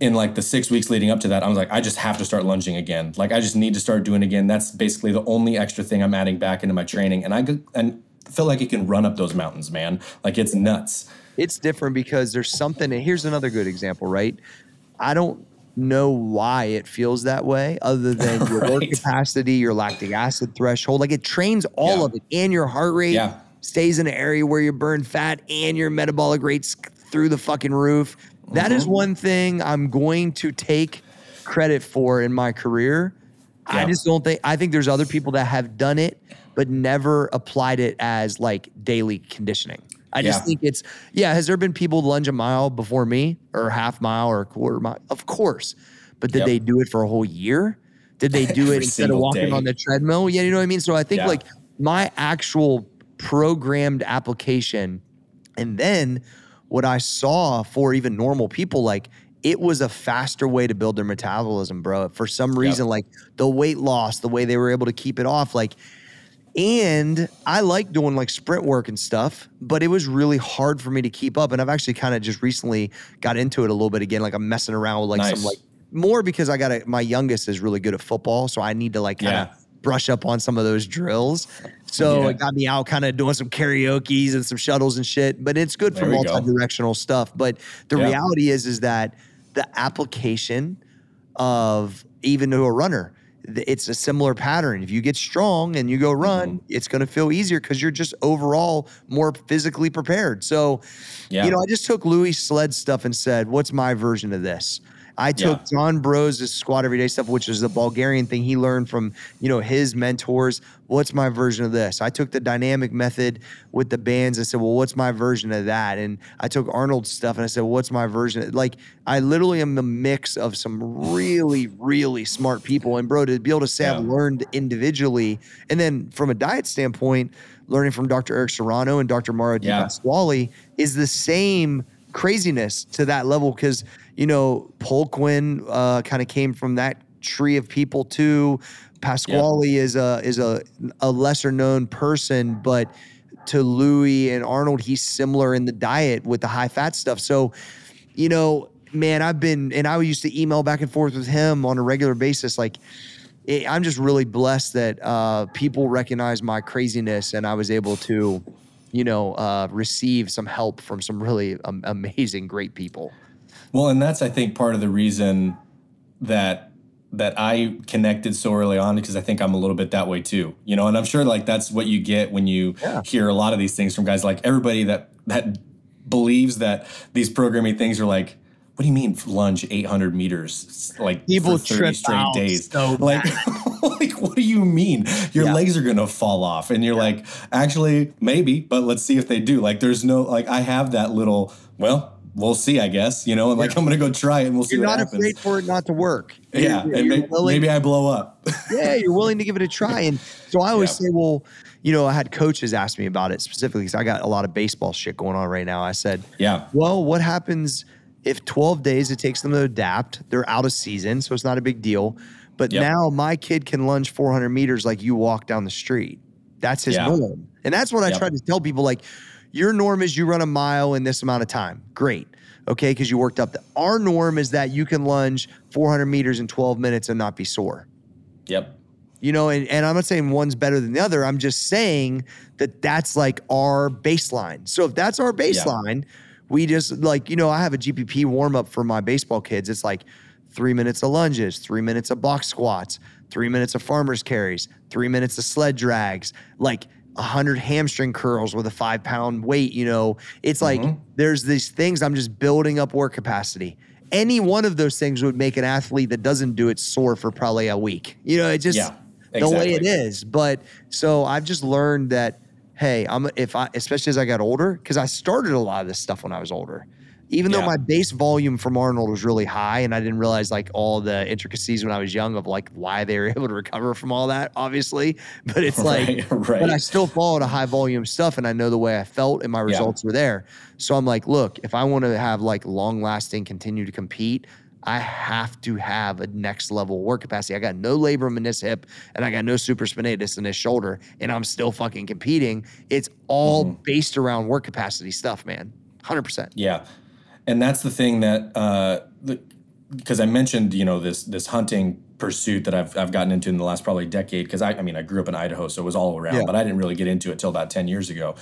In like the six weeks leading up to that, I was like, I just have to start lunging again. Like, I just need to start doing again. That's basically the only extra thing I'm adding back into my training, and I and feel like it can run up those mountains, man. Like it's nuts.
It's different because there's something. And here's another good example, right? I don't know why it feels that way, other than your work capacity, your lactic acid threshold. Like it trains all
Yeah.
of it, and your heart rate
Yeah.
stays in an area where you burn fat, and your metabolic rates through the fucking roof. That is
Mm-hmm.
one thing I'm going to take credit for in my career. I just don't think. I think there's other people that have done it, but never applied it as like daily conditioning. I just
Yeah.
think it's yeah. Has there been people lunge a mile before me, or half mile, or a quarter mile? Of course, but did
Yep.
they do it for a whole year? Did they do it instead of walking
day.
on the treadmill? Yeah, you know what I mean. So I think
Yeah.
like my actual programmed application, and then what I saw for even normal people, like it was a faster way to build their metabolism, bro. For some reason, like the weight loss, the way they were able to keep it off, like and I like doing like sprint work and stuff, but it was really hard for me to keep up. And I've actually kind of just recently got into it a little bit again. Like I'm messing around with like some like more because I got to my youngest is really good at football, so I need to like kind of
Yeah.
Brush up on some of those drills. So
Yeah.
it got me out kind of doing some karaoke's and some shuttles and shit. But it's good for
we go.
multi-directional stuff. But the
Yeah.
reality is is that the application of even to a runner, it's a similar pattern. If you get strong and you go run,
Mm-hmm.
it's going to feel easier because you're just overall more physically prepared. So,
Yeah.
you know, I just took Louis Sled stuff and said, "What's my version of this?" I took
Yeah.
John Broz' squat everyday stuff, which is the Bulgarian thing he learned from, you know, his mentors. What's my version of this? I took the dynamic method with the bands. I said, well, what's my version of that? And I took Arnold's stuff and I said, well, what's my version? Like, I literally am the mix of some really, really smart people. And bro, to be able to say I've learned individually, and then from a diet standpoint, learning from Dr. Eric Serrano and Dr. Di
Yeah.
Pasquale is the same craziness to that level because you know Poliquin uh, kind of came from that tree of people too. Pasquale is a is a a lesser known person, but to Louie and Arnold, he's similar in the diet with the high fat stuff. So, you know, man, I've been and I used to email back and forth with him on a regular basis. Like, it, I'm just really blessed that uh, people recognize my craziness, and I was able to, you know, uh, receive some help from some really um, amazing, great people.
Well, and that's I think part of the reason that that I connected so early on because I think I'm a little bit that way too. You know, and I'm sure like that's what you get when you
Yeah.
hear a lot of these things from guys like everybody that that believes that these programming things are like what do you mean lunge 800 meters like
People
for 30 straight days
so
like like what do you mean your
Yeah.
legs are going to fall off and you're like actually maybe but let's see if they do like there's no like I have that little well we'll see I guess you know and like I'm going to go try it and we'll see what happens.
You're not afraid for it not to work.
yeah,
You're-
and
you're willing-
maybe I blow up.
yeah, you're willing to give it a try. And so I always
Yeah.
say, well, you know, I had coaches ask me about it specifically because I got a lot of baseball shit going on right now. I said,
yeah,
well, what happens if 12 days it takes them to adapt? They're out of season, so it's not a big deal. But
Yep.
now my kid can lunge 400 meters like you walk down the street. That's his
Yeah.
norm. And that's what I try to tell people like, your norm is you run a mile in this amount of time. Great. Okay. Because you worked up. The, our norm is that you can lunge 400 meters in 12 minutes and not be sore.
yep,
You know, and, and I'm not saying one's better than the other. I'm just saying that that's like our baseline. So if that's our baseline, we just like, you know, I have a GPP warm up for my baseball kids. It's like three minutes of lunges, three minutes of box squats, three minutes of farmer's carries, three minutes of sled drags, like a hundred hamstring curls with a five pound weight. You know, it's like mm-hmm. there's these things I'm just building up work capacity. Any one of those things would make an athlete that doesn't do it sore for probably a week. You know, it just
Yeah,
the way it is. But so I've just learned that, hey, I'm if I especially as I got older, because I started a lot of this stuff when I was older. Even though my base volume from Arnold was really high, and I didn't realize like all the intricacies when I was young of like why they were able to recover from all that, obviously. But it's like,
Right, right.
but I still followed a high volume stuff, and I know the way I felt, and my results were there. So I'm like, look, if I want to have like long lasting, continue to compete. I have to have a next level work capacity. I got no labrum in this hip and I got no supraspinatus in this shoulder, and I'm still fucking competing. It's all
Mm-hmm.
based around work capacity stuff, man. 100%.
Yeah, and that's the thing that uh, because I mentioned you know this this hunting pursuit that I've I've gotten into in the last probably decade because I I mean I grew up in Idaho so it was all around
Yeah.
but I didn't really get into it till about ten years ago,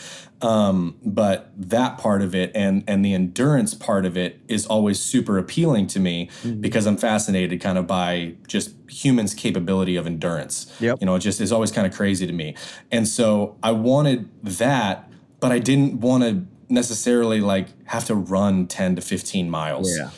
um, but that part of it and and the endurance part of it is always super appealing to me
Mm-hmm.
because I'm fascinated kind of by just humans' capability of endurance.
Yep.
You know, it just is always kind of crazy to me, and so I wanted that, but I didn't want to necessarily like have to run 10 to 15 miles
Yeah.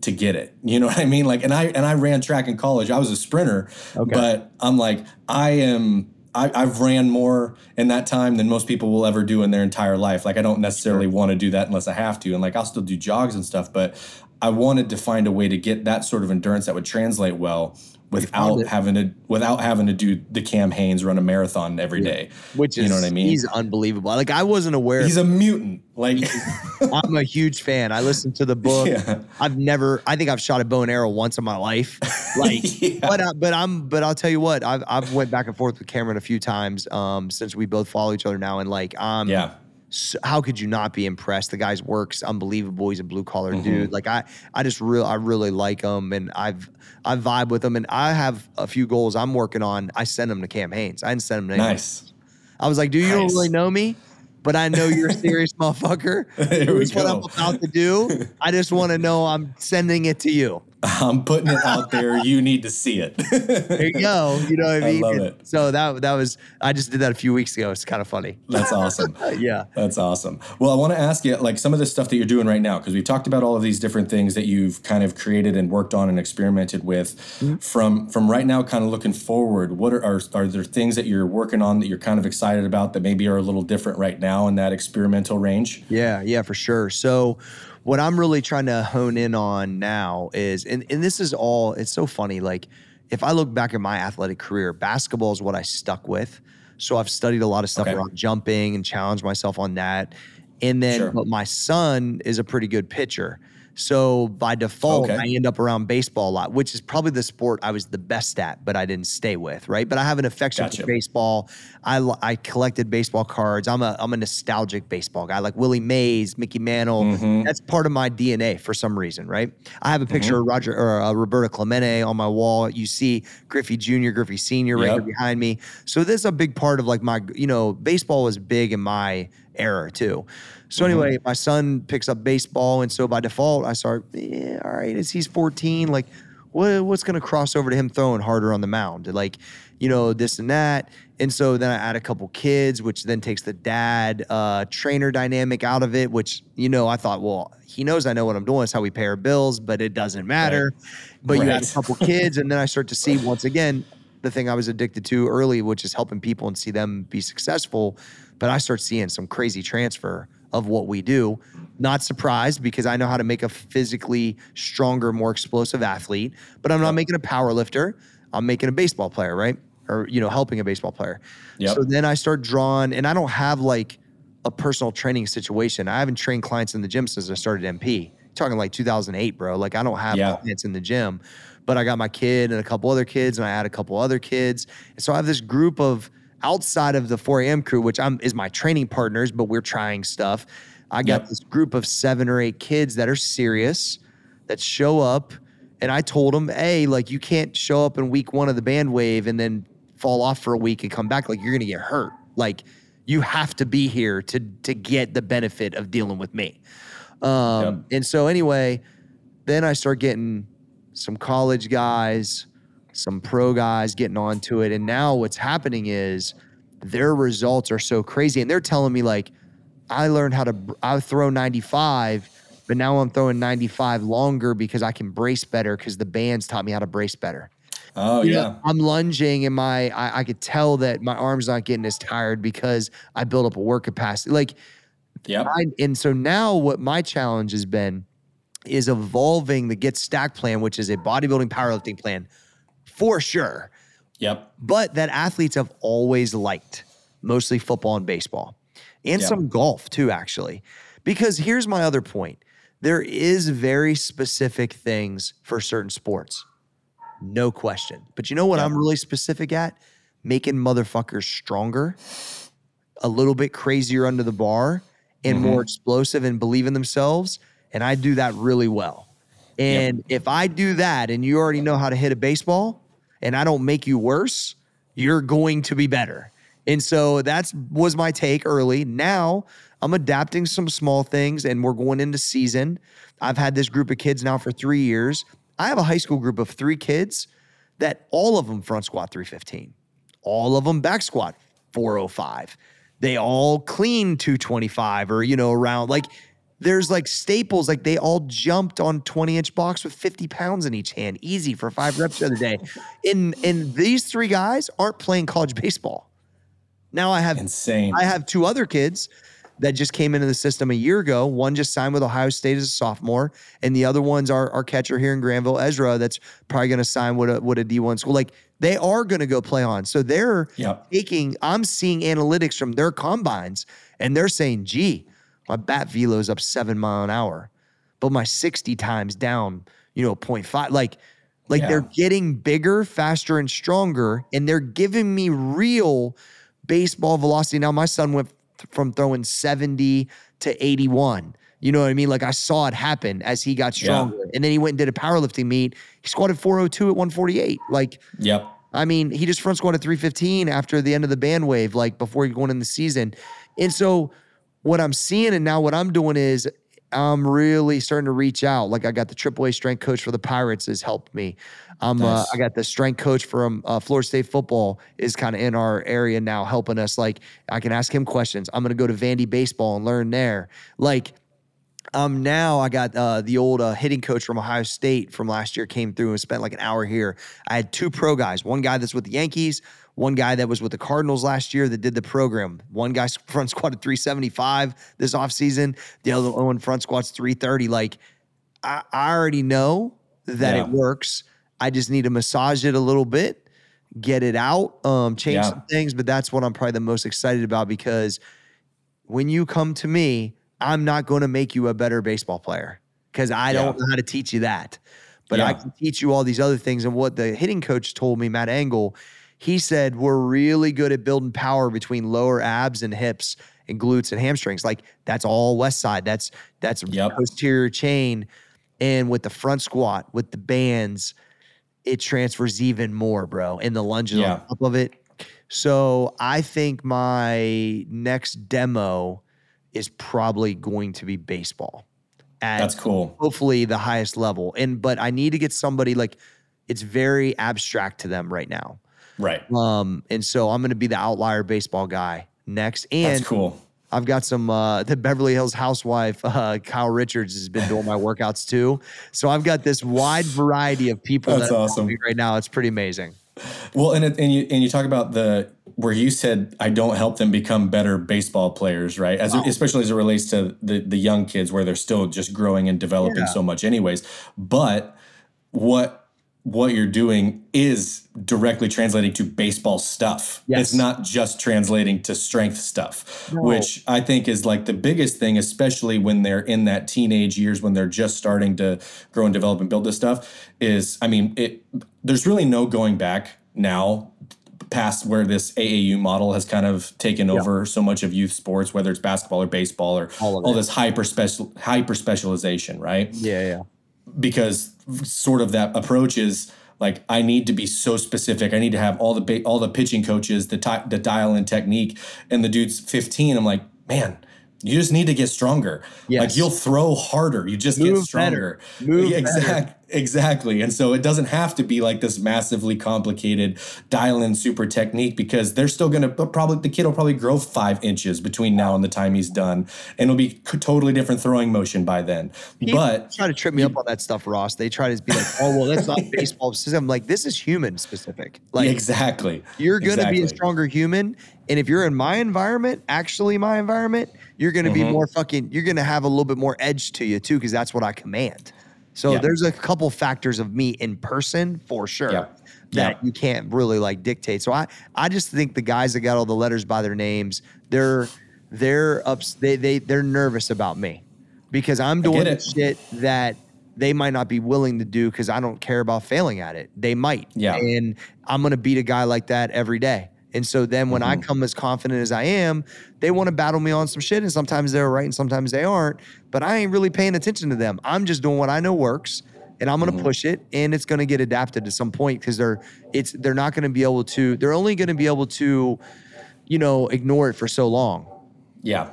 to get it you know what i mean like and i and i ran track in college i was a sprinter but i'm like i am I, I've ran more in that time than most people will ever do in their entire life. Like I don't necessarily want to do that unless I have to, and like I'll still do jogs and stuff. But I wanted to find a way to get that sort of endurance that would translate well without having to without having to do the Cam Hanes run a marathon every day.
Which is,
you know what I mean?
He's unbelievable. Like I wasn't aware.
He's a mutant. Like
I'm a huge fan. I listened to the book.
Yeah.
I've never. I think I've shot a bow and arrow once in my life. Like,
Yeah.
but I, but I'm. But I'll tell you what. I've I've went back and forth with Cameron a few times. Um, since we both follow each other now, and like, um,
yeah.
S- how could you not be impressed? The guy's work's unbelievable. He's a blue collar
Mm-hmm.
dude. Like I, I just real, I really like him, and I've, I vibe with him, and I have a few goals I'm working on. I send them to Cam Hanes. I didn't send them to anyone.
Nice.
I was like, "Do you don't really know me, but I know you're a serious motherfucker. Here's what I'm about to do. I just want to know I'm sending it to you.
I'm putting it out there. You need to see it.
There you go. You know what I
I
mean?
love
And
it.
So that that was I just did that a few weeks ago. It's kind of funny.
That's awesome.
yeah.
That's awesome. Well, I want to ask you, like, some of the stuff that you're doing right now, because we've talked about all of these different things that you've kind of created and worked on and experimented with.
Mm-hmm.
From from right now, kind of looking forward, what are, are are there things that you're working on that you're kind of excited about that maybe are a little different right now in that experimental range?
Yeah, yeah, for sure. So what I'm really trying to hone in on now is and, and this is all it's so funny. Like if I look back at my athletic career, basketball is what I stuck with. So I've studied a lot of stuff
Okay.
around jumping and challenged myself on that. And then
Sure.
but my son is a pretty good pitcher. So by default,
Okay.
I end up around baseball a lot, which is probably the sport I was the best at, but I didn't stay with, right? But I have an affection
Gotcha.
for baseball. I I collected baseball cards. I'm a I'm a nostalgic baseball guy, like Willie Mays, Mickey Mantle.
Mm-hmm.
That's part of my DNA for some reason, right? I have a picture of Roger or uh, Roberto Clemente on my wall. You see Griffey Jr., Griffey Sr. right
Yep.
here behind me. So this is a big part of like my you know baseball was big in my era too. So
Mm-hmm.
anyway, my son picks up baseball, and so by default, I start. Yeah, all right, as he's 14, like what what's going to cross over to him throwing harder on the mound? Like, you know, this and that. And so then I add a couple kids, which then takes the dad uh, trainer dynamic out of it, which, you know, I thought, well, he knows I know what I'm doing. It's how we pay our bills, but it doesn't matter. But you add a couple kids, and then I start to see once again the thing I was addicted to early, which is helping people and see them be successful. But I start seeing some crazy transfer of what we do. Not surprised because I know how to make a physically stronger, more explosive athlete, but I'm not making a power lifter. I'm making a baseball player, right? Or, you know, helping a baseball player.
Yep.
So then I start drawing, and I don't have like a personal training situation. I haven't trained clients in the gym since I started MP. Talking like 2008, bro. Like I don't have
Yeah.
clients in the gym, but I got my kid and a couple other kids, and I had a couple other kids. And so I have this group of outside of the 4 a.m. crew, which I'm is my training partners, but we're trying stuff. I got
Yep.
this group of seven or eight kids that are serious, that show up. And I told them, hey, like you can't show up in week one of the band wave and then fall off for a week and come back. Like you're gonna get hurt. Like you have to be here to to get the benefit of dealing with me. Um, And so anyway, then I start getting some college guys, some pro guys getting onto it. And now what's happening is their results are so crazy. And they're telling me, like, I learned how to, I throw 95, but now I'm throwing 95 longer because I can brace better because the bands taught me how to brace better.
Oh
You
yeah.
know, I'm lunging and my I, I could tell that my arm's not getting as tired because I built up a work capacity. Like yeah. And so now what my challenge has been is evolving the Get Stack plan, which is a bodybuilding powerlifting plan for sure,
Yep.
but that athletes have always liked, mostly football and baseball, and
Yeah.
some golf too, actually. Because here's my other point there is very specific things for certain sports, no question. But you know what
Yeah.
I'm really specific at? Making motherfuckers stronger, a little bit crazier under the bar, and
Mm-hmm.
more explosive and believe in themselves. And I do that really well. And if I do that and you already know how to hit a baseball and I don't make you worse, you're going to be better. And so that's was my take early. Now I'm adapting some small things and we're going into season. I've had this group of kids now for 3 years. I have a high school group of 3 kids that all of them front squat 315. All of them back squat 405. They all clean 225 or you know around like there's like staples, like they all jumped on 20 inch box with 50 pounds in each hand, easy for five reps the other day. And and these three guys aren't playing college baseball. Now I have
Insane.
I have two other kids that just came into the system a year ago. One just signed with Ohio State as a sophomore, and the other one's our, our catcher here in Granville, Ezra, that's probably going to sign with a with a D1 school. Like they are going to go play on. So they're
Yep.
taking, I'm seeing analytics from their combines, and they're saying, gee, my bat velo is up seven mile an hour, but my 60 times down, you know, 0.5. Like, like
Yeah.
they're getting bigger, faster, and stronger, and they're giving me real baseball velocity. Now, my son went from throwing 70 to 81. You know what I mean? Like I saw it happen as he got
Yeah.
stronger. And then he went and did a powerlifting meet. He squatted 402 at 148. Like,
Yep.
I mean, he just front squatted 315 after the end of the band wave, like before he going in the season. And so what I'm seeing and now what I'm doing is I'm really starting to reach out. Like I got the AAA strength coach for the Pirates has helped me. I'm uh, I got the strength coach from uh, Florida State football is kind of in our area now helping us. Like I can ask him questions. I'm gonna go to Vandy baseball and learn there. Like um, now I got uh, the old uh, hitting coach from Ohio State from last year came through and spent like an hour here. I had two pro guys, one guy that's with the Yankees, one guy that was with the Cardinals last year that did the program. One guy front squatted 375 this offseason. The other one front squats 330. Like I, I already know that
Yeah.
it works. I just need to massage it a little bit, get it out, um, change
Yeah.
some things. But that's what I'm probably the most excited about because when you come to me, I'm not going to make you a better baseball player because I don't know how to teach you that. But I can teach you all these other things. And what the hitting coach told me, Matt Engel, he said, we're really good at building power between lower abs and hips and glutes and hamstrings. Like that's all west side. That's that's
Yep.
posterior chain. And with the front squat, with the bands, it transfers even more, bro. And the lunges
Yeah.
on top of it. So I think my next demo is probably going to be baseball. At
That's cool.
hopefully the highest level. And but I need to get somebody like it's very abstract to them right now.
Right.
Um, and so I'm gonna be the outlier baseball guy next. And
That's cool.
I've got some uh the Beverly Hills housewife, uh Kyle Richards has been doing my workouts too. So I've got this wide variety of people
That's
that
awesome.
right now. It's pretty amazing.
Well, and it, and you and you talk about the where you said I don't help them become better baseball players, right? As especially as it relates to the the young kids where they're still just growing and developing
Yeah.
so much, anyways. But what what you're doing is directly translating to baseball stuff.
Yes.
It's not just translating to strength stuff,
No.
which I think is like the biggest thing, especially when they're in that teenage years when they're just starting to grow and develop and build this stuff. Is I mean, it there's really no going back now past where this AAU model has kind of taken over so much of youth sports, whether it's basketball or baseball or
All
all, this hyper special hyper specialization, right?
Yeah, yeah.
because sort of that approach is like I need to be so specific. I need to have all the ba- all the pitching coaches the ti- the dial in technique. And the dude's 15. I'm like, man, you just need to get stronger.
Yes.
Like you'll throw harder. You just
Move
get stronger.
better. Move
Yeah,
better.
exact, Exactly. And so it doesn't have to be like this massively complicated dial in super technique because they're still going to probably, the kid will probably grow five inches between now and the time he's done. And it'll be totally different throwing motion by then.
People
but
try to trip me up on that stuff, Ross. They try to be like, oh, well, that's not baseball. I'm like, this is human specific. Like,
exactly.
You're going to
exactly.
be a stronger human. And if you're in my environment, actually my environment, you're going to
Mm-hmm.
be more fucking, you're going to have a little bit more edge to you too, because that's what I command. So
Yeah.
there's a couple factors of me in person for sure
Yeah.
that
Yeah.
you can't really like dictate. So I, I just think the guys that got all the letters by their names, they're, they're ups, they, they, they're nervous about me because I'm doing shit that they might not be willing to do because I don't care about failing at it. They might.
Yeah.
And I'm going to beat a guy like that every day. And so then when I mm-hmm. come as confident as I am, they want to battle me on some shit. And sometimes they're right and sometimes they aren't. But I ain't really paying attention to them. I'm just doing what I know works and I'm going to mm-hmm. push it and it's going to get adapted to some point because they're it's they're not going to be able to they're only going to be able to you know ignore it for so long.
Yeah.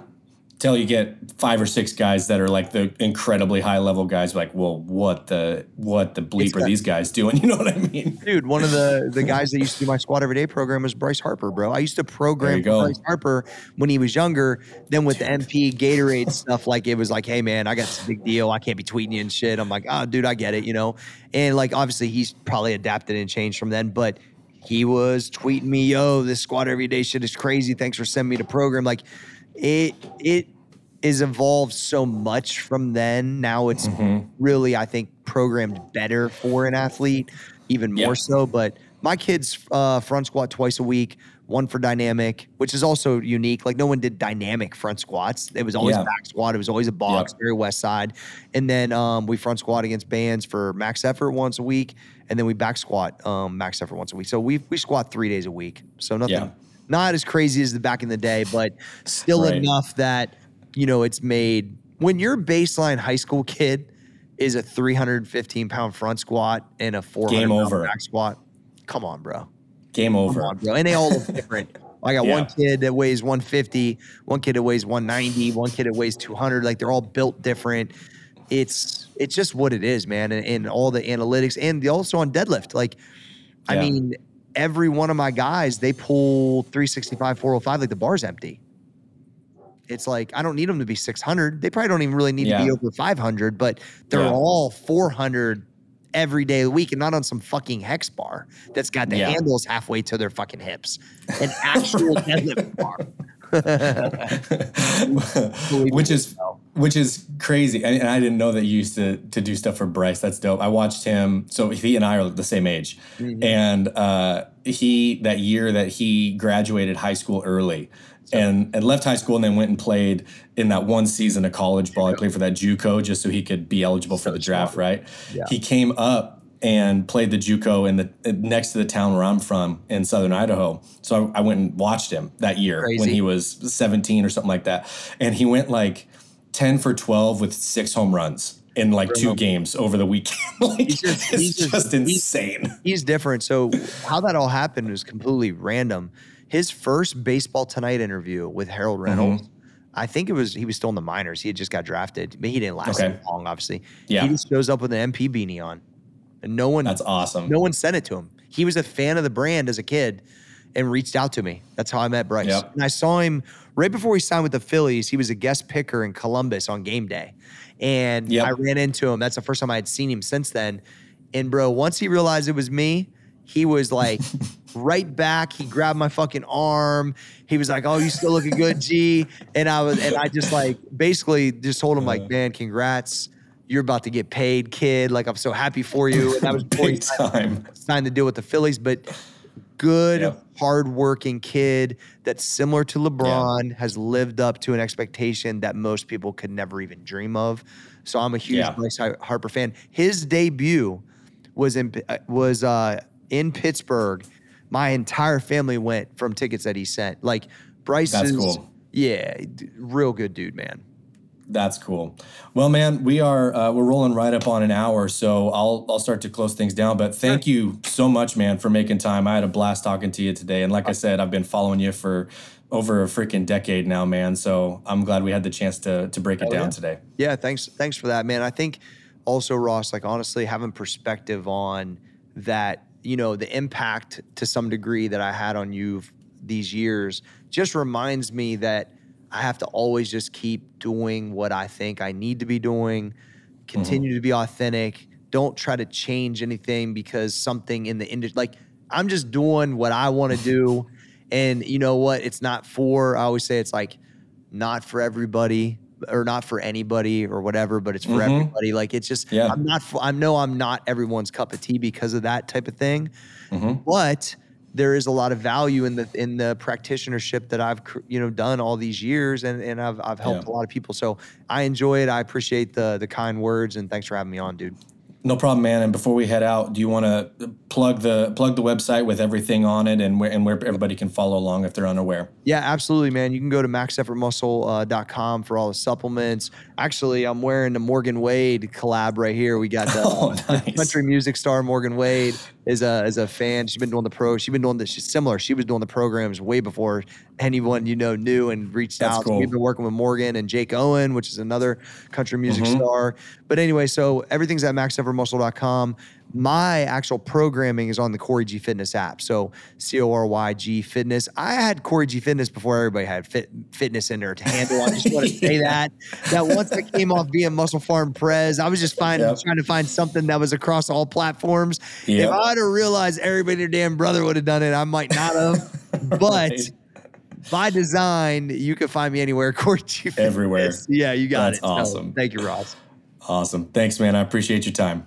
Till you get five or six guys that are like the incredibly high level guys, like, well, what the what the bleep are these guys doing? You know what I mean?
Dude, one of the the guys that used to do my squat every day program was Bryce Harper, bro. I used to program. Bryce Harper when he was younger. Then with the MP Gatorade stuff, like it was like, hey man, I got this big deal. I can't be tweeting you and shit. I'm like, oh, dude, I get it, you know. And like, obviously, he's probably adapted and changed from then, but he was tweeting me, yo, this squat every day shit is crazy. Thanks for sending me the program. Like, it it is evolved so much from then. Now it's really, I think, programmed better for an athlete, even more
Yeah.
so. But my kids uh, front squat twice a week, one for dynamic, which is also unique. Like no one did dynamic front squats. It was always
Yeah.
back squat. It was always a box,
Yep.
very west side. And then um, we front squat against bands for max effort once a week, and then we back squat um, max effort once a week. So we we squat three days a week. So nothing.
Yeah.
Not as crazy as the back in the day, but still
Right.
enough that you know it's made when your baseline high school kid is a 315 pound front squat and a 400
Game
pound
over.
back squat. Come on, bro.
Game over.
on, bro. And they all look different. I got one kid that weighs 150, one kid that weighs 190, one kid that weighs 200. Like they're all built different. It's it's just what it is, man. And, and all the analytics and also on deadlift. Like, I mean, every one of my guys, they pull 365, 405, like the bar's empty. It's like I don't need them to be 600. They probably don't even really need to be over 500, but they're
Yeah.
all 400 every day of the week and not on some fucking hex bar that's got the
Yeah.
handles halfway to their fucking hips. An actual deadlift bar.
which is which is crazy. And, and I didn't know that you used to to do stuff for Bryce. That's dope. I watched him. So he and I are the same age, and uh, he that year that he graduated high school early. And, and left high school and then went and played in that one season of college ball. I played for that JUCO just so he could be eligible for the draft, right? Yeah. He came up and played the JUCO in the next to the town where I'm from in southern Idaho. So I, I went and watched him that year when he was 17 or something like that. And he went like 10 for 12 with six home runs in like two games over the weekend. like,
He's just-
it's
he's
just,
just-
insane.
He's different. So how that all happened was completely random. His first baseball tonight interview with Harold mm-hmm. Reynolds, I think it was he was still in the minors. He had just got drafted, but he didn't last
Okay.
long, obviously.
Yeah.
He just shows up with an MP beanie on. And no one
That's awesome.
no one sent it to him. He was a fan of the brand as a kid and reached out to me. That's how I met Bryce.
Yep.
And I saw him right before he signed with the Phillies. He was a guest picker in Columbus on game day. And
Yep.
I ran into him. That's the first time I had seen him since then. And bro, once he realized it was me, he was like right back. He grabbed my fucking arm. He was like, "Oh, you still looking good, G." And I was, and I just like basically just told him like, uh-huh. "Man, congrats." You're about to get paid, kid. Like I'm so happy for you. And that was before he
Big time.
signed to deal with the Phillies, but good,
Yep.
hardworking kid that's similar to LeBron has lived up to an expectation that most people could never even dream of. So I'm a huge
Yeah.
Bryce Harper fan. His debut was in uh, was uh, in Pittsburgh. My entire family went from tickets that he sent. Like Bryce
That's
is,
cool.
yeah, real good dude, man.
That's cool. Well, man, we are uh, we're rolling right up on an hour, so I'll I'll start to close things down. But thank you so much, man, for making time. I had a blast talking to you today, and like I said, I've been following you for over a freaking decade now, man. So I'm glad we had the chance to to break it down
yeah.
today.
Yeah, thanks. Thanks for that, man. I think also Ross, like honestly, having perspective on that, you know, the impact to some degree that I had on you these years just reminds me that I have to always just keep doing what I think I need to be doing, continue mm-hmm. to be authentic. Don't try to change anything because something in the industry, like I'm just doing what I want to do. And you know what? It's not for, I always say it's like not for everybody or not for anybody or whatever, but it's for mm-hmm. everybody. Like it's just, yeah. I'm not, I know I'm not everyone's cup of tea because of that type of thing. Mm-hmm. But there is a lot of value in the in the practitionership that I've you know done all these years and and I've I've helped yeah. a lot of people. So I enjoy it. I appreciate the the kind words and thanks for having me on, dude.
No problem, man. And before we head out, do you want to plug the plug the website with everything on it and where and where everybody can follow along if they're unaware?
Yeah, absolutely, man. You can go to maxeffortmuscle.com uh, for all the supplements. Actually, I'm wearing the Morgan Wade collab right here. We got the, oh, nice. country music star Morgan Wade is a is a fan. She's been doing the pro. She's been doing this. She's similar. She was doing the programs way before anyone you know knew and reached That's out. Cool. we've been working with Morgan and Jake Owen, which is another country music mm-hmm. star. But anyway, so everything's at maxeffortmuscle.com my actual programming is on the Cory G Fitness app. So C O R Y G Fitness. I had Cory G Fitness before everybody had fit, fitness in their handle. I just want to say that. That once I came off being MusclePharm Prez, I was just finding, yep. trying to find something that was across all platforms. Yep. If I'd have realized everybody their damn brother would have done it, I might not have. but by design, you can find me anywhere. Cory G Fitness.
Everywhere.
Yeah, you got it.
That's
it.
awesome. So,
thank you, Ross.
Awesome. Thanks, man. I appreciate your time.